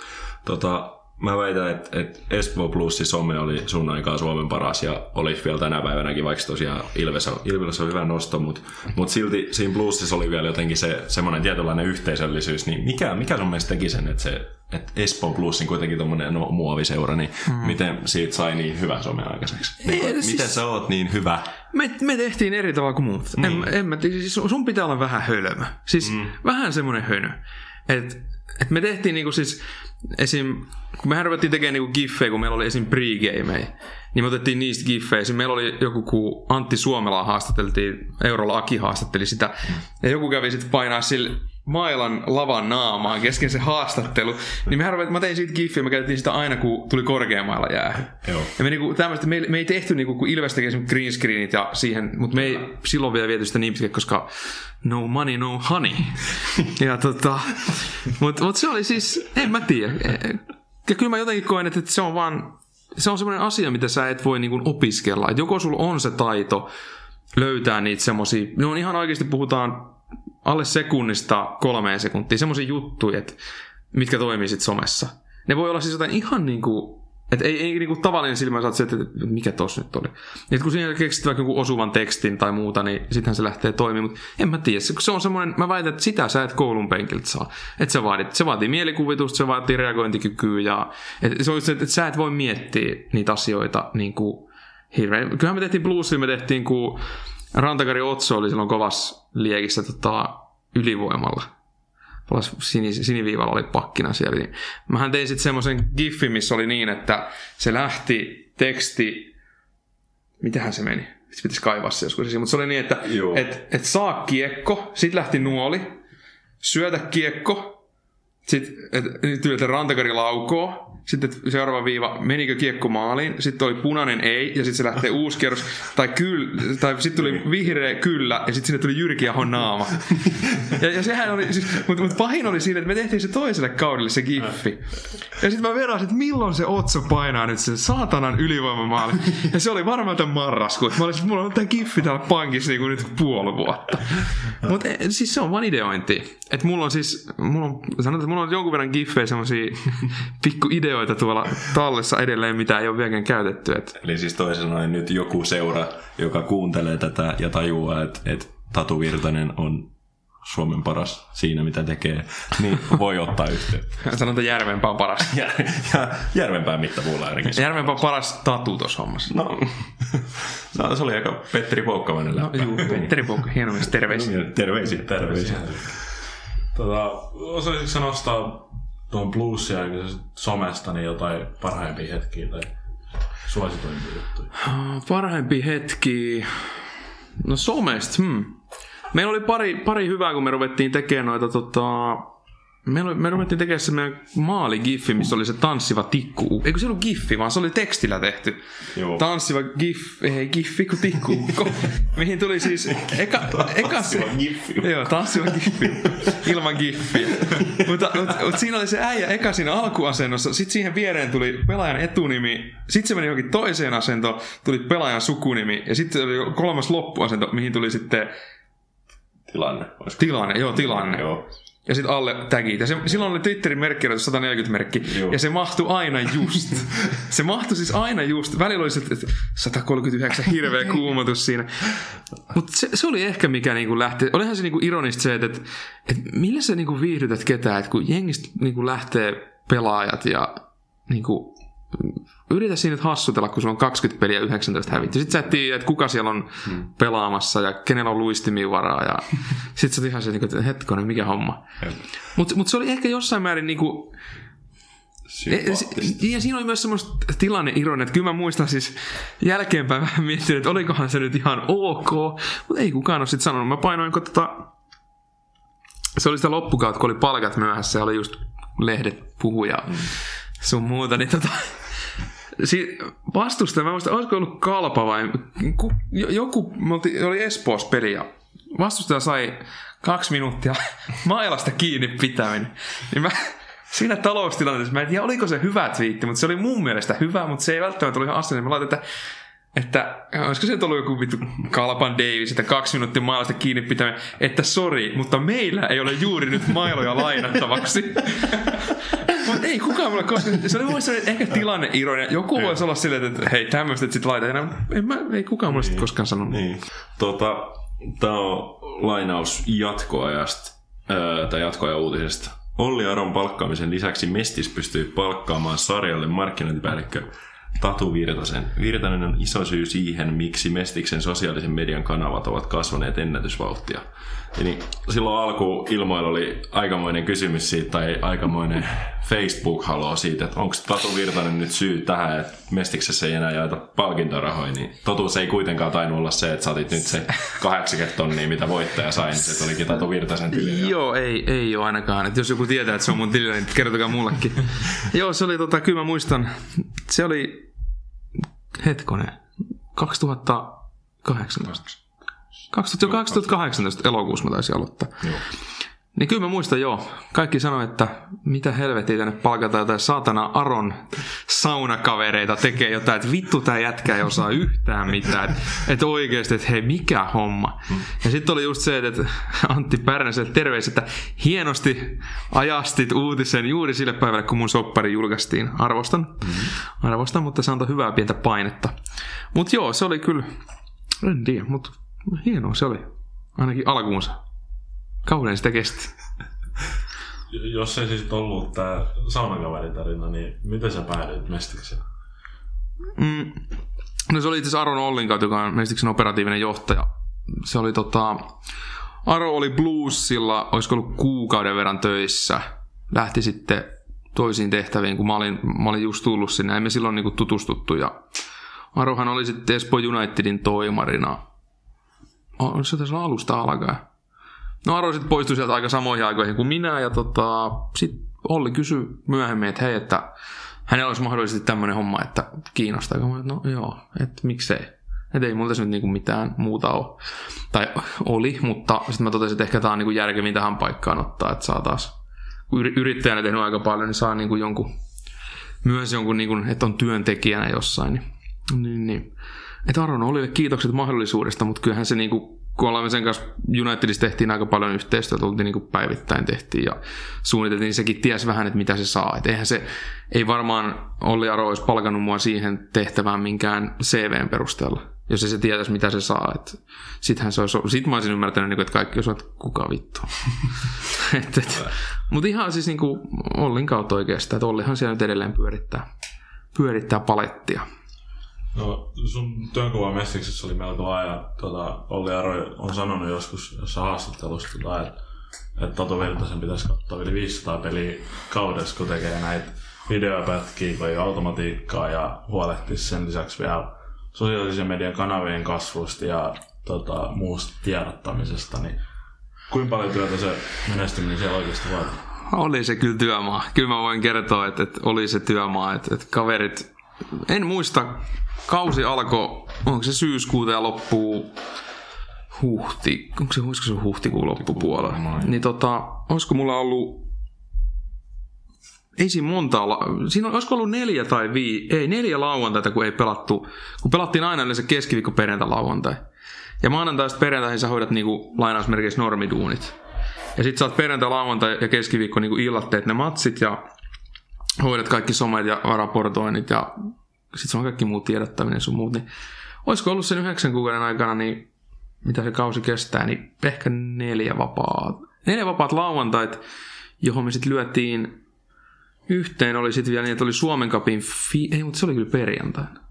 Speaker 2: Tota, mä väitän, että, että Espoo Plus some oli sun aikaa Suomen paras ja oli vielä tänä päivänäkin, vaikka tosiaan Ilves on, Ilves on hyvä nosto, mutta, mutta silti siinä Plusissa oli vielä jotenkin se semmoinen tietynlainen yhteisöllisyys, niin mikä, mikä sun mielestä teki sen, että se että Espoo Plusin kuitenkin tuommoinen no, muoviseura, niin mm. miten siitä sai niin hyvän somen aikaiseksi? Niin, Ei, siis, miten sä oot niin hyvä?
Speaker 3: Me, me tehtiin eri tavalla kuin muut. Niin. En, en mä, siis sun pitää olla vähän hölmö. Siis mm. vähän semmoinen hönö. Että et me tehtiin niinku siis esim, kun mehän ruvettiin tekemään niinku giffejä, kun meillä oli esim pregameja, niin me otettiin niistä giffejä. Esim meillä oli joku, kun Antti Suomelaa haastateltiin, Eurolla Aki haastatteli sitä, ja joku kävi sitten painaa sille mailan lavan naamaan kesken se haastattelu, niin mehän ruvettiin, mä tein siitä giffiä, me käytettiin sitä aina, kun tuli korkeamailla jää. Joo. Ja me, niinku, tämmöistä, me, me, ei tehty, niinku, kun Ilves teki green screenit ja siihen, mutta me ei silloin vielä viety sitä niin pitkä, koska no money, no honey. ja tota, mutta mut se oli siis, en mä tiedä. Ja kyllä mä jotenkin koen, että se on vaan, se on semmoinen asia, mitä sä et voi niinku opiskella. Et joko sulla on se taito löytää niitä semmoisia, ne on ihan oikeasti puhutaan alle sekunnista kolmeen sekuntiin semmoisia juttuja, että mitkä toimii sitten somessa. Ne voi olla siis jotain ihan niinku, että ei, ei niinku tavallinen silmä saat että mikä tos nyt oli. Et kun siinä keksit vaikka joku osuvan tekstin tai muuta, niin sittenhän se lähtee toimimaan, mutta en mä tiedä. Se, on semmoinen, mä väitän, että sitä sä et koulun penkiltä saa. Että se, vaadit, se vaatii mielikuvitusta, se vaatii reagointikykyä ja et se on se, että sä et voi miettiä niitä asioita niin kuin hirveän. Kyllähän me tehtiin bluesia, me tehtiin kun Rantakari Otso oli silloin kovassa liekissä tota, ylivoimalla. palas sinis, siniviivalla oli pakkina siellä. Niin mähän tein sitten semmoisen giffin, missä oli niin, että se lähti teksti, mitähän se meni? Sitten pitäisi kaivaa se joskus esiin, mutta se oli niin, että
Speaker 2: Joo.
Speaker 3: et, et saa kiekko, sit lähti nuoli, syötä kiekko, sitten tyyli, että rantakari laukoo, sitten seuraava viiva, menikö kiekko maaliin, sitten oli punainen ei, ja sitten se lähtee uusi kierros, tai, kyl, tai sitten tuli vihreä kyllä, ja sitten sinne tuli Jyrki Ahon naama. Ja, ja sehän oli, siis, mutta mut pahin oli siinä, että me tehtiin se toiselle kaudelle se giffi. Ja sitten mä verasin, että milloin se Otso painaa nyt sen saatanan ylivoimamaali. Ja se oli varmaan tämän marraskuun. Mä olisin, että mulla on tämä giffi täällä pankissa niin kuin nyt puoli vuotta. Mutta siis se on vaan ideointi. Että mulla on siis, mulla on, sanotaan, että mulla on jonkun verran giffejä semmosia pikku ideoita tuolla tallessa edelleen, mitä ei ole vieläkään käytetty. Et
Speaker 2: Eli siis toisin sanoen nyt joku seura, joka kuuntelee tätä ja tajuaa, että, että Tatu Virtanen on Suomen paras siinä, mitä tekee, niin voi ottaa yhteyttä.
Speaker 3: sanotaan Järvenpää on paras.
Speaker 2: Ja, ja Järvenpään mittapuulla ainakin.
Speaker 3: Järvenpää on paras tatu tuossa hommassa.
Speaker 2: No, no, se oli aika Petteri Poukkavainen
Speaker 3: No, juu, Petteri Pukka, hieno mies, terveisiä.
Speaker 2: Terveisiä. Terveisiä.
Speaker 4: Tota, osaisitko nostaa tuon bluesia somesta niin jotain parhaimpia hetkiä tai suosituimpia juttuja?
Speaker 3: Parhaimpi hetki... No somesta, hmm. Meillä oli pari, pari hyvää, kun me ruvettiin tekemään noita tota... Oli, me ruvettiin tekemään se meidän maaligiffi, missä oli se tanssiva tikku. Eikö se ollut giffi, vaan se oli tekstillä tehty.
Speaker 2: Joo.
Speaker 3: Tanssiva gif, ei giffi, kun tikku. mihin tuli siis eka, eka se,
Speaker 2: giffi.
Speaker 3: Joo, tanssiva giffi. Ilman giffiä. mutta, mutta, mutta, siinä oli se äijä eka siinä alkuasennossa. Sitten siihen viereen tuli pelaajan etunimi. Sitten se meni johonkin toiseen asentoon. Tuli pelaajan sukunimi. Ja sitten oli kolmas loppuasento, mihin tuli sitten
Speaker 2: Tilanne. Olisiko?
Speaker 3: tilanne. Joo, tilanne.
Speaker 2: Joo.
Speaker 3: Ja sitten alle tagit. Ja se, silloin oli Twitterin merkki 140 merkki.
Speaker 2: Joo.
Speaker 3: Ja se mahtui aina just. se mahtui siis aina just. Välillä oli se, että 139 hirveä kuumotus siinä. Mutta se, se, oli ehkä mikä niinku lähti. Olihan se niinku ironista se, että, että, että millä sä niinku viihdytät ketään, että kun jengistä niinku lähtee pelaajat ja niinku, yritä siinä nyt hassutella, kun sulla on 20 peliä ja 19 hävitty. Sitten sä et tiedä, että kuka siellä on hmm. pelaamassa ja kenellä on luistimiin varaa. Ja sitten sä oot ihan se, niinku, että hetkonen, mikä homma. Mutta mut se oli ehkä jossain määrin niinku... E, si- ja siinä oli myös semmoista tilanne ironia, että kyllä mä muistan siis jälkeenpäin vähän miettinyt, että olikohan se nyt ihan ok, mutta ei kukaan ole sitten sanonut. Mä painoin, kun tota, se oli sitä loppukautta, kun oli palkat myöhässä ja oli just lehdet puhuja sun muuta, niin tota, si- vastustaja, mä muistan, olisiko ollut Kalpa vai ku, jo- joku, oltiin, oli Espoossa peli ja vastustaja sai kaksi minuuttia mailasta kiinni pitäminen. Niin mä, siinä taloustilanteessa, mä en tiedä oliko se hyvä twiitti, mutta se oli mun mielestä hyvä, mutta se ei välttämättä ollut ihan asiallinen. Mä laitan, että että olisiko se ollut joku vittu Kalpan Davis, että kaksi minuuttia mailasta kiinni pitäminen, että sori, mutta meillä ei ole juuri nyt mailoja lainattavaksi. Ei kukaan mulle koskaan, se oli mun mielestä ehkä tilanne ironia. Joku voisi olla silleen, että hei tämmöistä, että sit laita enää. En mä, ei kukaan mulle sit koskaan sanonut.
Speaker 2: Niin. Tota, Tämä on lainaus jatkoajasta, tai jatkoajan uutisesta. Olli Aron palkkaamisen lisäksi Mestis pystyy palkkaamaan sarjalle markkinointipäällikkö Tatu Virtasen. Virtanen on iso syy siihen, miksi Mestiksen sosiaalisen median kanavat ovat kasvaneet ennätysvauhtia. Eli silloin alku ilmoilla oli aikamoinen kysymys siitä, tai aikamoinen Facebook-halo siitä, että onko Tatu Virtanen nyt syy tähän, että Mestiksessä ei enää jaeta palkintorahoja, niin totuus ei kuitenkaan tainnut olla se, että saatit nyt se 80 tonnia, mitä voittaja sai, niin se olikin Tatu Virtasen tili.
Speaker 3: Joo, ei, ei ole ainakaan. Et jos joku tietää, että se on mun tilillä, niin kertokaa mullekin. Joo, se oli tota, kyllä mä muistan, se oli hetkonen, 2018. 2000, jo 2018 elokuussa mä taisin aloittaa.
Speaker 2: Joo.
Speaker 3: Niin kyllä mä muistan joo. Kaikki sanoi, että mitä helvettiä tänne palkataan jotain saatana Aron saunakavereita tekee jotain, että vittu tää jätkä ei osaa yhtään mitään. Että et oikeesti, että hei mikä homma. Ja sitten oli just se, että Antti Pärnäselle terveys, että hienosti ajastit uutisen juuri sille päivälle, kun mun soppari julkaistiin. Arvostan. Arvostan, mutta se antoi hyvää pientä painetta. Mutta joo, se oli kyllä, en tiedä, mutta hienoa se oli. Ainakin alkuunsa. Kauan sitä kesti.
Speaker 4: Jos ei siis ollut tää saunakaveritarina, niin miten sä päädyit Mestikseen?
Speaker 3: Mm. No se oli itse asiassa Aron Ollin joka on Mestiksen operatiivinen johtaja. Se oli tota, Aro oli Bluesilla, olisiko ollut kuukauden verran töissä. Lähti sitten toisiin tehtäviin, kun mä olin, mä olin just tullut sinne. Emme silloin niin tutustuttu. Ja Arohan oli sitten Espoo Unitedin toimarina. On se tässä alusta alkaen. No sitten poistui sieltä aika samoihin aikoihin kuin minä. Ja tota, sitten Olli kysyi myöhemmin, että hei, että hänellä olisi mahdollisesti tämmöinen homma, että kiinnostaa. Mä, no joo, että miksei. Että ei multa se nyt niinku mitään muuta ole. Tai oli, mutta sitten mä totesin, että ehkä tämä on niinku järkevin tähän paikkaan ottaa, että saa taas, kun yrittäjänä tehnyt aika paljon, niin saa niinku jonkun, myös jonkun, niinku, että on työntekijänä jossain. Niin, niin, niin. Että Aron Olille kiitokset mahdollisuudesta, mutta kyllähän se niinku, kun ollaan sen kanssa Unitedissa tehtiin aika paljon yhteistyötä, niin päivittäin tehtiin ja suunniteltiin, niin sekin ties vähän, että mitä se saa. Et eihän se, ei varmaan Olli Aro olisi palkannut mua siihen tehtävään minkään CVn perusteella jos ei se tietäisi, mitä se saa. Et sittenhän se olisi, sit mä olisin ymmärtänyt, niinku, että kaikki osaavat, kuka vittu. mutta ihan siis niinku Ollin kautta oikeastaan, että Ollihan siellä nyt edelleen pyörittää, pyörittää palettia.
Speaker 4: No, sun työnkuva messiksessä oli melko laaja. Tota, Olli Aro on sanonut joskus jossain haastattelussa, tota, että, Tato Virtasen pitäisi katsoa yli 500 peliä kaudessa, kun tekee näitä videopätkiä, ei automatiikkaa ja huolehtisi sen lisäksi vielä sosiaalisen median kanavien kasvusta ja tota, muusta tiedottamisesta, niin kuinka paljon työtä se menestyminen siellä oikeasti vaatii?
Speaker 3: Oli se kyllä työmaa. Kyllä mä voin kertoa, että, että oli se työmaa. Että, että kaverit, en muista, kausi alkoi, onko se syyskuuta ja loppuu huhti, onko se, olisiko se huhtikuun loppupuolella? Niin tota, olisiko mulla ollut ei siinä monta olla. Siinä on, olisiko ollut neljä tai vii, ei neljä lauantaita, kun ei pelattu, kun pelattiin aina yleensä keskiviikko perjantai lauantai. Ja maanantaista perjantaihin sä hoidat niinku lainausmerkeissä normiduunit. Ja sit sä oot perjantai, lauantai ja keskiviikko niinku illat teet ne matsit ja hoidat kaikki somet ja raportoinnit ja sit se on kaikki muut tiedottaminen sun muut. Niin olisiko ollut sen yhdeksän kuukauden aikana, niin mitä se kausi kestää, niin ehkä neljä vapaat. Neljä vapaat lauantait, johon me sitten lyötiin yhteen oli sitten vielä niin, että oli Suomen kapin, fi- ei, mutta se oli kyllä perjantaina.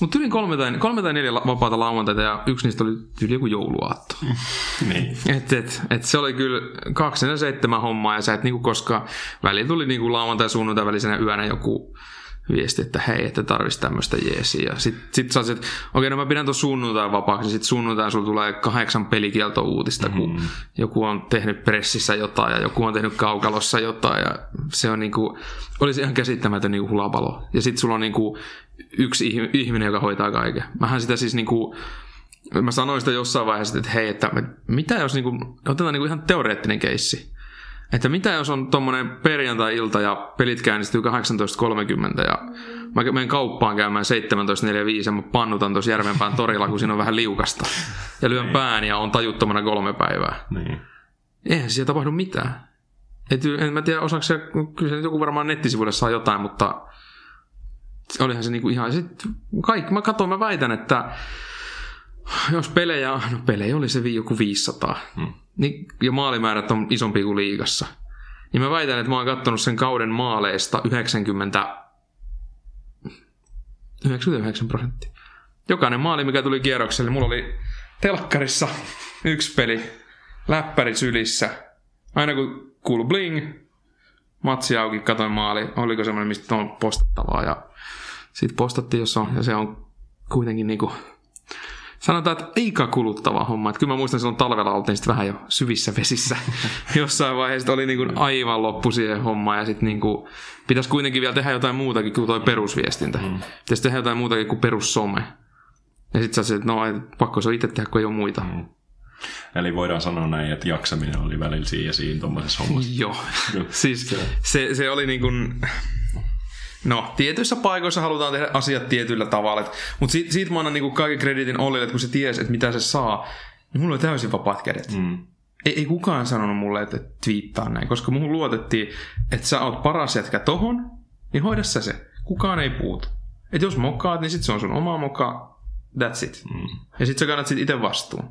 Speaker 3: Mutta yli kolme tai, kolme tai neljä vapaata lauantaita ja yksi niistä oli yli joku jouluaatto.
Speaker 2: niin.
Speaker 3: Et, et, et se oli kyllä kaksi ja seitsemän hommaa ja sä et niinku koskaan, välillä tuli niinku lauantai ja sunnuntai välisenä yönä joku viesti, että hei, että tarvitsisi tämmöistä jeesiä. Sitten sit sä että okei, no mä pidän tuon sunnuntai vapaaksi, sitten sunnuntai sulla tulee kahdeksan pelikielto-uutista, kun mm. joku on tehnyt pressissä jotain ja joku on tehnyt kaukalossa jotain ja se on niinku, olisi ihan käsittämätön niinku hulapalo. Ja sitten sulla on niinku yksi ihminen, joka hoitaa kaiken. Mähän sitä siis niinku, mä sanoin sitä jossain vaiheessa, että hei, että mitä jos niinku, otetaan niinku ihan teoreettinen keissi että mitä jos on tommonen perjantai-ilta ja pelit käynnistyy 18.30 ja mä menen kauppaan käymään 17.45 ja mä pannutan tuossa Järvenpään torilla, kun siinä on vähän liukasta. Ja lyön niin. pään ja on tajuttomana kolme päivää.
Speaker 2: Niin.
Speaker 3: Eihän siellä tapahdu mitään. Et, en mä tiedä, osaako se, kyllä se joku varmaan nettisivuille saa jotain, mutta olihan se niinku ihan, sit kaikki, mä katson, mä väitän, että jos pelejä, no pelejä oli se joku 500, hmm. niin, ja maalimäärät on isompi kuin liigassa, niin mä väitän, että mä oon kattonut sen kauden maaleista 90, 99 prosenttia. Jokainen maali, mikä tuli kierrokselle, mulla oli telkkarissa yksi peli, läppäri sylissä. Aina kun kuului bling, matsi auki, katoin maali, oliko semmoinen, mistä on postattavaa. Ja sitten postattiin, jos on, ja se on kuitenkin niinku sanotaan, että aika kuluttava homma. Että kyllä mä muistan silloin talvella oltiin sitten vähän jo syvissä vesissä. Jossain vaiheessa oli niin kuin aivan loppu siihen hommaan ja sitten niin kuin pitäisi kuitenkin vielä tehdä jotain muutakin kuin toi perusviestintä. Mm. Pitäisi tehdä jotain muutakin kuin perussome. Ja sitten sä että no pakko se itse tehdä, kun ei ole muita. Mm.
Speaker 2: Eli voidaan sanoa näin, että jaksaminen oli välillä siinä ja siinä tuommoisessa hommassa.
Speaker 3: Joo. siis se, se oli niin kuin, No, tietyissä paikoissa halutaan tehdä asiat tietyllä tavalla. Mutta siitä, siitä mä annan niinku kaiken kreditin Ollille, että kun se tiesi, että mitä se saa, niin mulla oli täysin vapaat kädet. Mm. Ei, ei kukaan sanonut mulle, että twiittaa näin, koska muuhun luotettiin, että sä oot paras jätkä tohon, niin hoida sä se. Kukaan ei puutu. Et jos mokaat, niin sit se on sun oma moka, that's it. Mm. Ja sit sä kannat sit itse vastuun.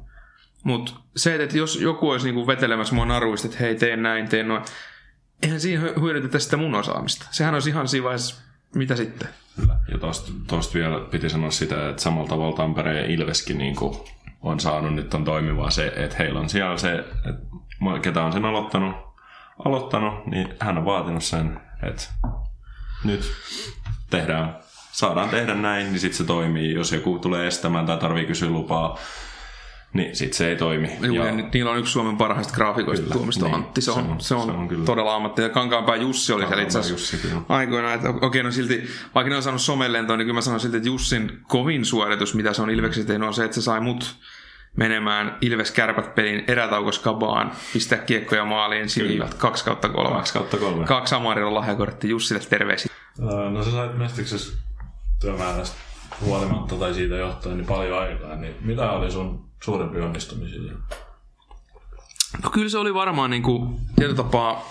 Speaker 3: Mutta se, että jos joku olisi niinku vetelemässä mua naruista, että hei, teen näin, teen noin, eihän siinä hyödyntetä sitä mun osaamista. Sehän olisi ihan siinä vaiheessa, mitä sitten?
Speaker 2: Ja tosta vielä piti sanoa sitä, että samalla tavalla Tampereen ja Ilveskin niin kuin on saanut nyt on toimivaa se, että heillä on siellä se, että ketä on sen aloittanut, aloittanut, niin hän on vaatinut sen, että nyt tehdään, saadaan tehdä näin, niin sitten se toimii. Jos joku tulee estämään tai tarvii kysyä lupaa, niin sitten se ei toimi.
Speaker 3: Juu, ja ni- niillä on yksi Suomen parhaista graafikoista
Speaker 2: Kyllä,
Speaker 3: Tuomisto
Speaker 2: niin.
Speaker 3: Antti. Se on,
Speaker 2: Se on-
Speaker 3: se on,
Speaker 2: se on kyllä.
Speaker 3: todella ammatti. Ja Kankaanpää Jussi oli siellä itse asiassa aikoinaan. Että okei, no silti, vaikka ne on saanut somelentoon, niin kyllä mä sanon silti, että Jussin kovin suoritus, mitä se on Ilveksessä tehnyt, on se, että se sai mut menemään Ilves Kärpät pelin erätaukoskabaan, pistää kiekkoja maaliin sinivilät 2 kautta 3.
Speaker 2: 2 kautta kolme.
Speaker 3: Kaksi Amarilla lahjakortti Jussille terveisiä.
Speaker 4: No sä sait Mestiksessä työmäärästä huolimatta tai siitä johtuen niin paljon aikaa, niin mitä oli sun suurempi onnistumisia?
Speaker 3: No kyllä se oli varmaan niin kuin, tietyllä tapaa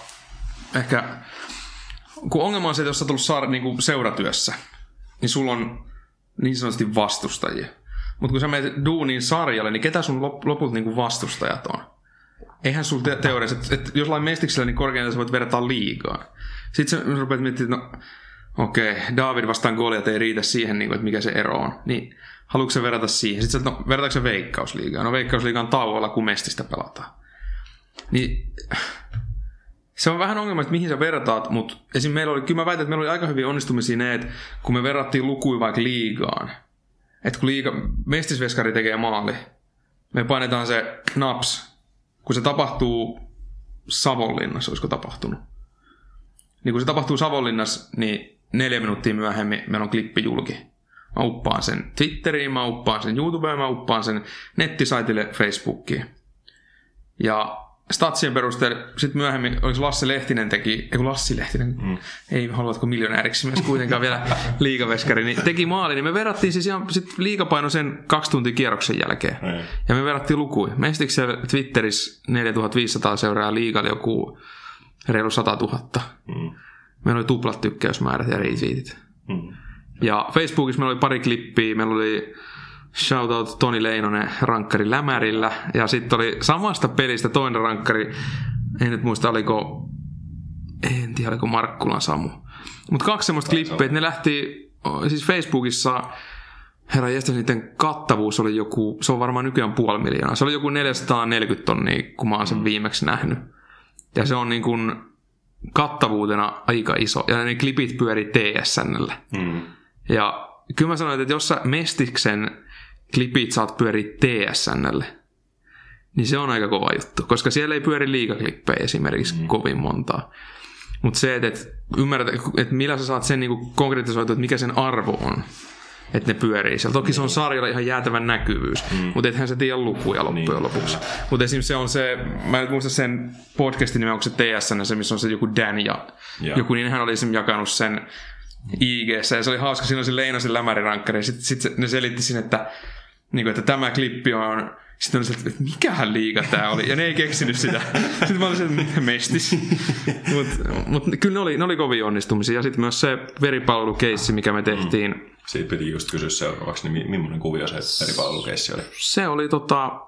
Speaker 3: ehkä, kun ongelma on se, että jos sä oot ollut saada, niin kuin seuratyössä, niin sulla on niin sanotusti vastustajia. Mutta kun sä menet duuniin sarjalle, niin ketä sun lop- lopulta niin kuin vastustajat on? Eihän sulla te- teoriassa, että, että jos lain mestiksellä, niin korkeintaan sä voit verrata liigaan. Sitten sä rupeat miettimään, että no okei, David vastaan Goliat ei riitä siihen, niin kuin, että mikä se ero on. Niin haluatko verrata siihen? Sitten no vertaako se veikkausliigaan? No veikkausliiga on tauolla, kun mestistä pelataan. Niin se on vähän ongelma, että mihin sä vertaat, mutta esim. meillä oli, kyllä mä väitän, että meillä oli aika hyvin onnistumisia ne, että kun me verrattiin lukuja vaikka liigaan, että kun liiga, mestisveskari tekee maali, me painetaan se naps, kun se tapahtuu Savonlinnassa, olisiko tapahtunut. Niin kun se tapahtuu Savonlinnassa, niin neljä minuuttia myöhemmin meillä on klippi julki. Mä uppaan sen Twitteriin, mä uppaan sen YouTubeen, mä uppaan sen nettisaitille Facebookiin. Ja statsien perusteella sitten myöhemmin, oliko se Lasse Lehtinen teki, ei kun Lassi Lehtinen, mm. ei haluatko miljonääriksi myös kuitenkaan vielä liigaveskari, niin teki maali, niin me verrattiin siis ihan sit liigapaino sen kaksi tuntia kierroksen jälkeen.
Speaker 2: Ei.
Speaker 3: Ja me verrattiin lukuja. Mestiksellä Twitterissä 4500 seuraa liigalla joku reilu 100 000.
Speaker 2: Mm.
Speaker 3: Meillä oli tuplat tykkäysmäärät ja retweetit.
Speaker 2: Mm.
Speaker 3: Ja Facebookissa meillä oli pari klippiä. Meillä oli shoutout Toni Leinonen rankkari Lämärillä. Ja sitten oli samasta pelistä toinen rankkari. En nyt muista, oliko... En tiedä, oliko Markkulan Samu. Mutta kaksi semmoista klippiä, että ne lähti siis Facebookissa Herra jästä niiden kattavuus oli joku, se on varmaan nykyään puoli miljoonaa. Se oli joku 440 tonnia, kun mä oon sen viimeksi nähnyt. Ja se on niin kuin kattavuutena aika iso. Ja ne klipit pyöri TSNllä.
Speaker 2: Mm.
Speaker 3: Ja kyllä mä sanoin, että jos sä Mestiksen klipit saat pyöriä TSNlle, niin se on aika kova juttu, koska siellä ei pyöri liikaklippejä esimerkiksi mm. kovin montaa. Mutta se, että et ymmärrät, että millä sä saat sen niinku konkretisoitua, että mikä sen arvo on, että ne pyörii siellä. Toki se on sarjalla ihan jäätävän näkyvyys, mm. mutta ethän sä tiedä lukuja loppujen niin. lopuksi. Mutta esimerkiksi se on se, mä en muista sen podcastin nimen, onko se TSN, se missä on se joku Dan ja
Speaker 2: Joo.
Speaker 3: joku, niin hän oli esimerkiksi jakanut sen ig ja se oli hauska, siinä oli se Leinosen lämärirankkari, ja sitten sit se- ne selitti sinne, että, niin kuin, että tämä klippi on sitten oli se, että mikähän liiga tämä oli, ja ne ei keksinyt sitä. Sitten mä olin se, että mestis. Mutta mut, kyllä ne oli, ne oli kovin onnistumisia. Ja sitten myös se veripalvelukeissi, mikä me tehtiin,
Speaker 2: Siitä piti just kysyä seuraavaksi, niin mi- millainen kuvio se veripalvelukeissi oli?
Speaker 3: se oli tota,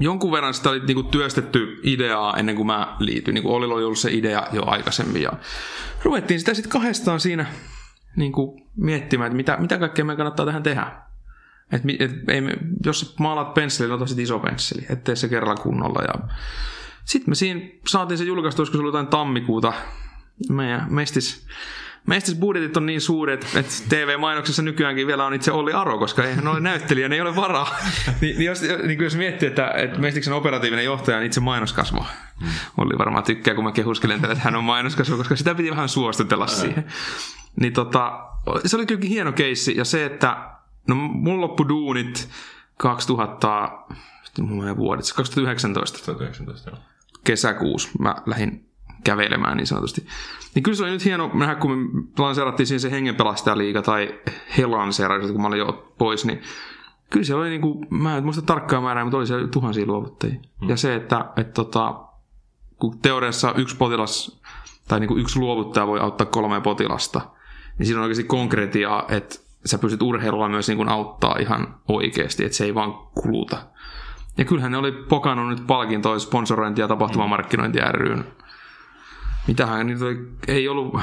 Speaker 3: jonkun verran sitä oli niinku työstetty ideaa ennen kuin mä liityin. Niinku Olilla oli ollut se idea jo aikaisemmin ja ruvettiin sitä sitten kahdestaan siinä niinku miettimään, että mitä, mitä kaikkea meidän kannattaa tähän tehdä. Et, et, ei jos maalat pensselillä, ota sit iso pensseli, ettei se kerralla kunnolla. Ja... Sitten me siinä saatiin se julkaistu, olisiko se ollut jotain tammikuuta. Meidän mestis, mestisbudjetit on niin suuret, että TV-mainoksessa nykyäänkin vielä on itse Olli Aro, koska eihän ole näyttelijä, ne ei ole varaa. niin, niin jos, niin jos miettii, että, että Mestiksen operatiivinen johtaja on itse mainoskasvo. Olli varmaan tykkää, kun mä kehuskelen tälle, että hän on mainoskasvo, koska sitä piti vähän suostutella siihen. Niin tota, se oli kyllä hieno keissi, ja se, että no mun loppu duunit 2000, mulla menee vuodet, 2019
Speaker 2: 2019, joo.
Speaker 3: kesäkuussa mä lähdin kävelemään niin sanotusti. Niin kyllä se oli nyt hieno nähdä, kun me lanseerattiin siinä se hengenpelastajaliiga tai he lanseerasivat, kun mä olin jo pois, niin kyllä se oli niinku, mä en muista tarkkaa määrää, mutta oli siellä tuhansia luovuttajia. Mm. Ja se, että et tota, kun teoriassa yksi potilas tai niinku yksi luovuttaja voi auttaa kolmea potilasta, niin siinä on oikeasti konkretiaa, että sä pystyt urheilulla myös niinku auttaa ihan oikeasti, että se ei vaan kuluta. Ja kyllähän ne oli pokannut nyt palkintoja sponsorointia ja tapahtumamarkkinointia ryn. Mitähän niitä oli, ei ollut,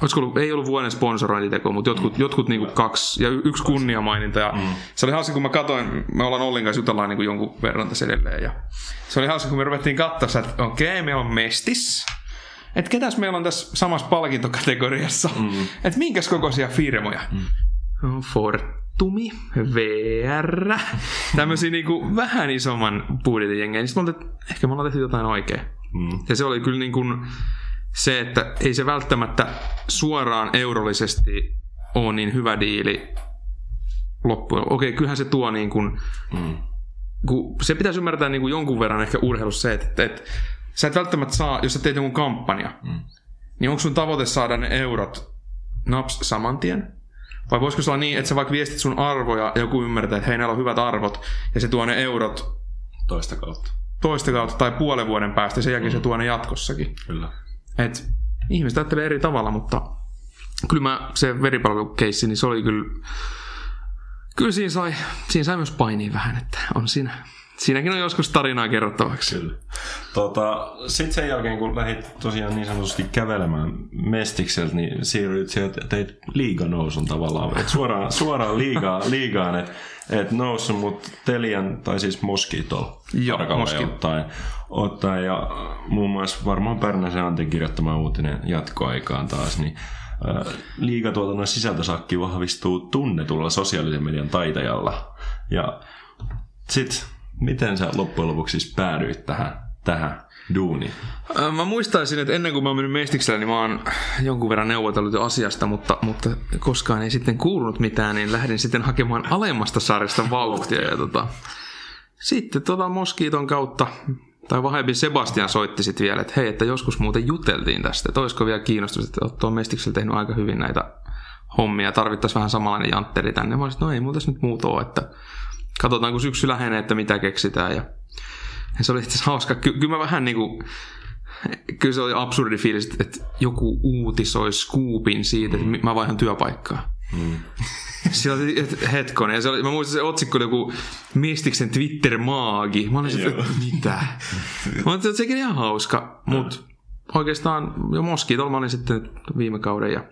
Speaker 3: olisiko ollut, ei ollut vuoden sponsorointiteko, mutta jotkut, jotkut niinku kaksi, ja yksi kunniamaininta. Ja mm. Se oli hauska, kun mä katsoin, me ollaan Ollin kanssa jutellaan niinku jonkun verran tässä edelleen. Ja se oli hauska, kun me ruvettiin katsoa, että okei, okay, meillä on Mestis. Että ketäs meillä on tässä samassa palkintokategoriassa? Mm. Että minkäs kokoisia firmoja? Mm. Fortumi, VR, tämmöisiä niinku vähän isomman budjetin jengejä. Niin sitten me oltiin, että ehkä me ollaan tehty jotain oikein. Mm. Ja se oli kyllä niin kuin se, että ei se välttämättä suoraan eurollisesti ole niin hyvä diili loppujen. Okei, kyllähän se tuo niin kuin, mm. kun se pitäisi ymmärtää niin kuin jonkun verran ehkä urheilussa se, että, että sä et välttämättä saa, jos sä teet jonkun kampanja, mm. niin onko sun tavoite saada ne eurot naps saman tien? Vai voisiko se olla niin, että sä vaikka viestit sun arvoja ja joku ymmärtää, että hei, näillä on hyvät arvot, ja se tuo ne eurot
Speaker 2: toista kautta.
Speaker 3: Toista kautta tai puolen vuoden päästä, ja sen jälkeen mm. se tuo ne jatkossakin.
Speaker 2: Kyllä.
Speaker 3: Et ihmiset ajattelee eri tavalla, mutta kyllä mä, se veripalvelukeissi, niin se oli kyllä, kyllä siinä sai, siinä sai myös painia vähän, että on siinä, siinäkin on joskus tarinaa kerrottavaksi.
Speaker 2: Kyllä. Tota, Sitten sen jälkeen, kun lähdit tosiaan niin sanotusti kävelemään Mestikseltä, niin siirryit sieltä, teit liiganousun tavallaan. Et suoraan, suoraan liigaa, liigaan, että et noussut, mutta Telian, tai siis Moskitol,
Speaker 3: Joo, Moski.
Speaker 2: ottaen, ottaen, ja muun muassa varmaan Pärnäsen Antin kirjoittama uutinen jatkoaikaan taas, niin liigatuotannon sisältösakki vahvistuu tunnetulla sosiaalisen median taitajalla. Ja sitten Miten sä loppujen lopuksi siis päädyit tähän, tähän duuniin?
Speaker 3: Mä muistaisin, että ennen kuin mä oon mennyt Mestiksellä, niin mä oon jonkun verran neuvotellut jo asiasta, mutta, mutta koskaan ei sitten kuulunut mitään, niin lähdin sitten hakemaan alemmasta sarjasta vauhtia. Ja tota, sitten tota Moskiiton kautta, tai vahempi Sebastian soitti sitten vielä, että hei, että joskus muuten juteltiin tästä, että olisiko vielä kiinnostus, että Otto on Mestiksellä tehnyt aika hyvin näitä hommia, tarvittaisiin vähän samanlainen jantteri tänne. Mä olisin, no ei muuta nyt muuta ole, että katsotaan kun syksy lähenee, että mitä keksitään. Ja, ja se oli itse hauska. Ky- kyllä mä vähän niin kuin, kyllä se oli absurdi fiilis, että joku uutisoi scoopin siitä, että mä vaihan työpaikkaa. Mm. Sillä oli hetkonen. Ja se oli, mä muistan se otsikko oli joku Mistiksen Twitter-maagi. Mä olin että mitä? Mä olin, että sekin ihan hauska. Mutta oikeastaan jo Moskitolla mä olin sitten viime kauden ja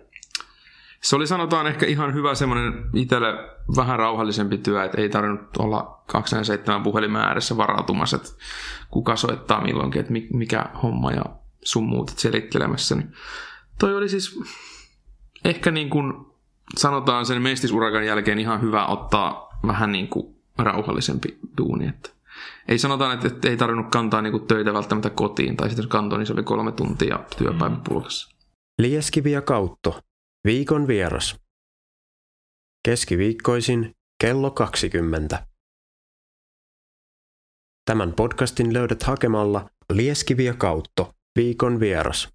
Speaker 3: se oli sanotaan ehkä ihan hyvä semmoinen itselle vähän rauhallisempi työ, että ei tarvinnut olla 27 puhelimen ääressä varautumassa, että kuka soittaa milloinkin, että mikä homma ja sun muut selittelemässä. Niin toi oli siis ehkä niin kuin sanotaan sen mestisurakan jälkeen ihan hyvä ottaa vähän niin kuin rauhallisempi duuni. Että ei sanotaan, että, että ei tarvinnut kantaa niin kuin töitä välttämättä kotiin, tai sitten jos kantoi, niin se oli kolme tuntia työpäivän mm. pulkassa.
Speaker 5: Lieskivi ja Kautto Viikon vieras. Keskiviikkoisin kello 20. Tämän podcastin löydät hakemalla Lieskiviä kautto Viikon vieras.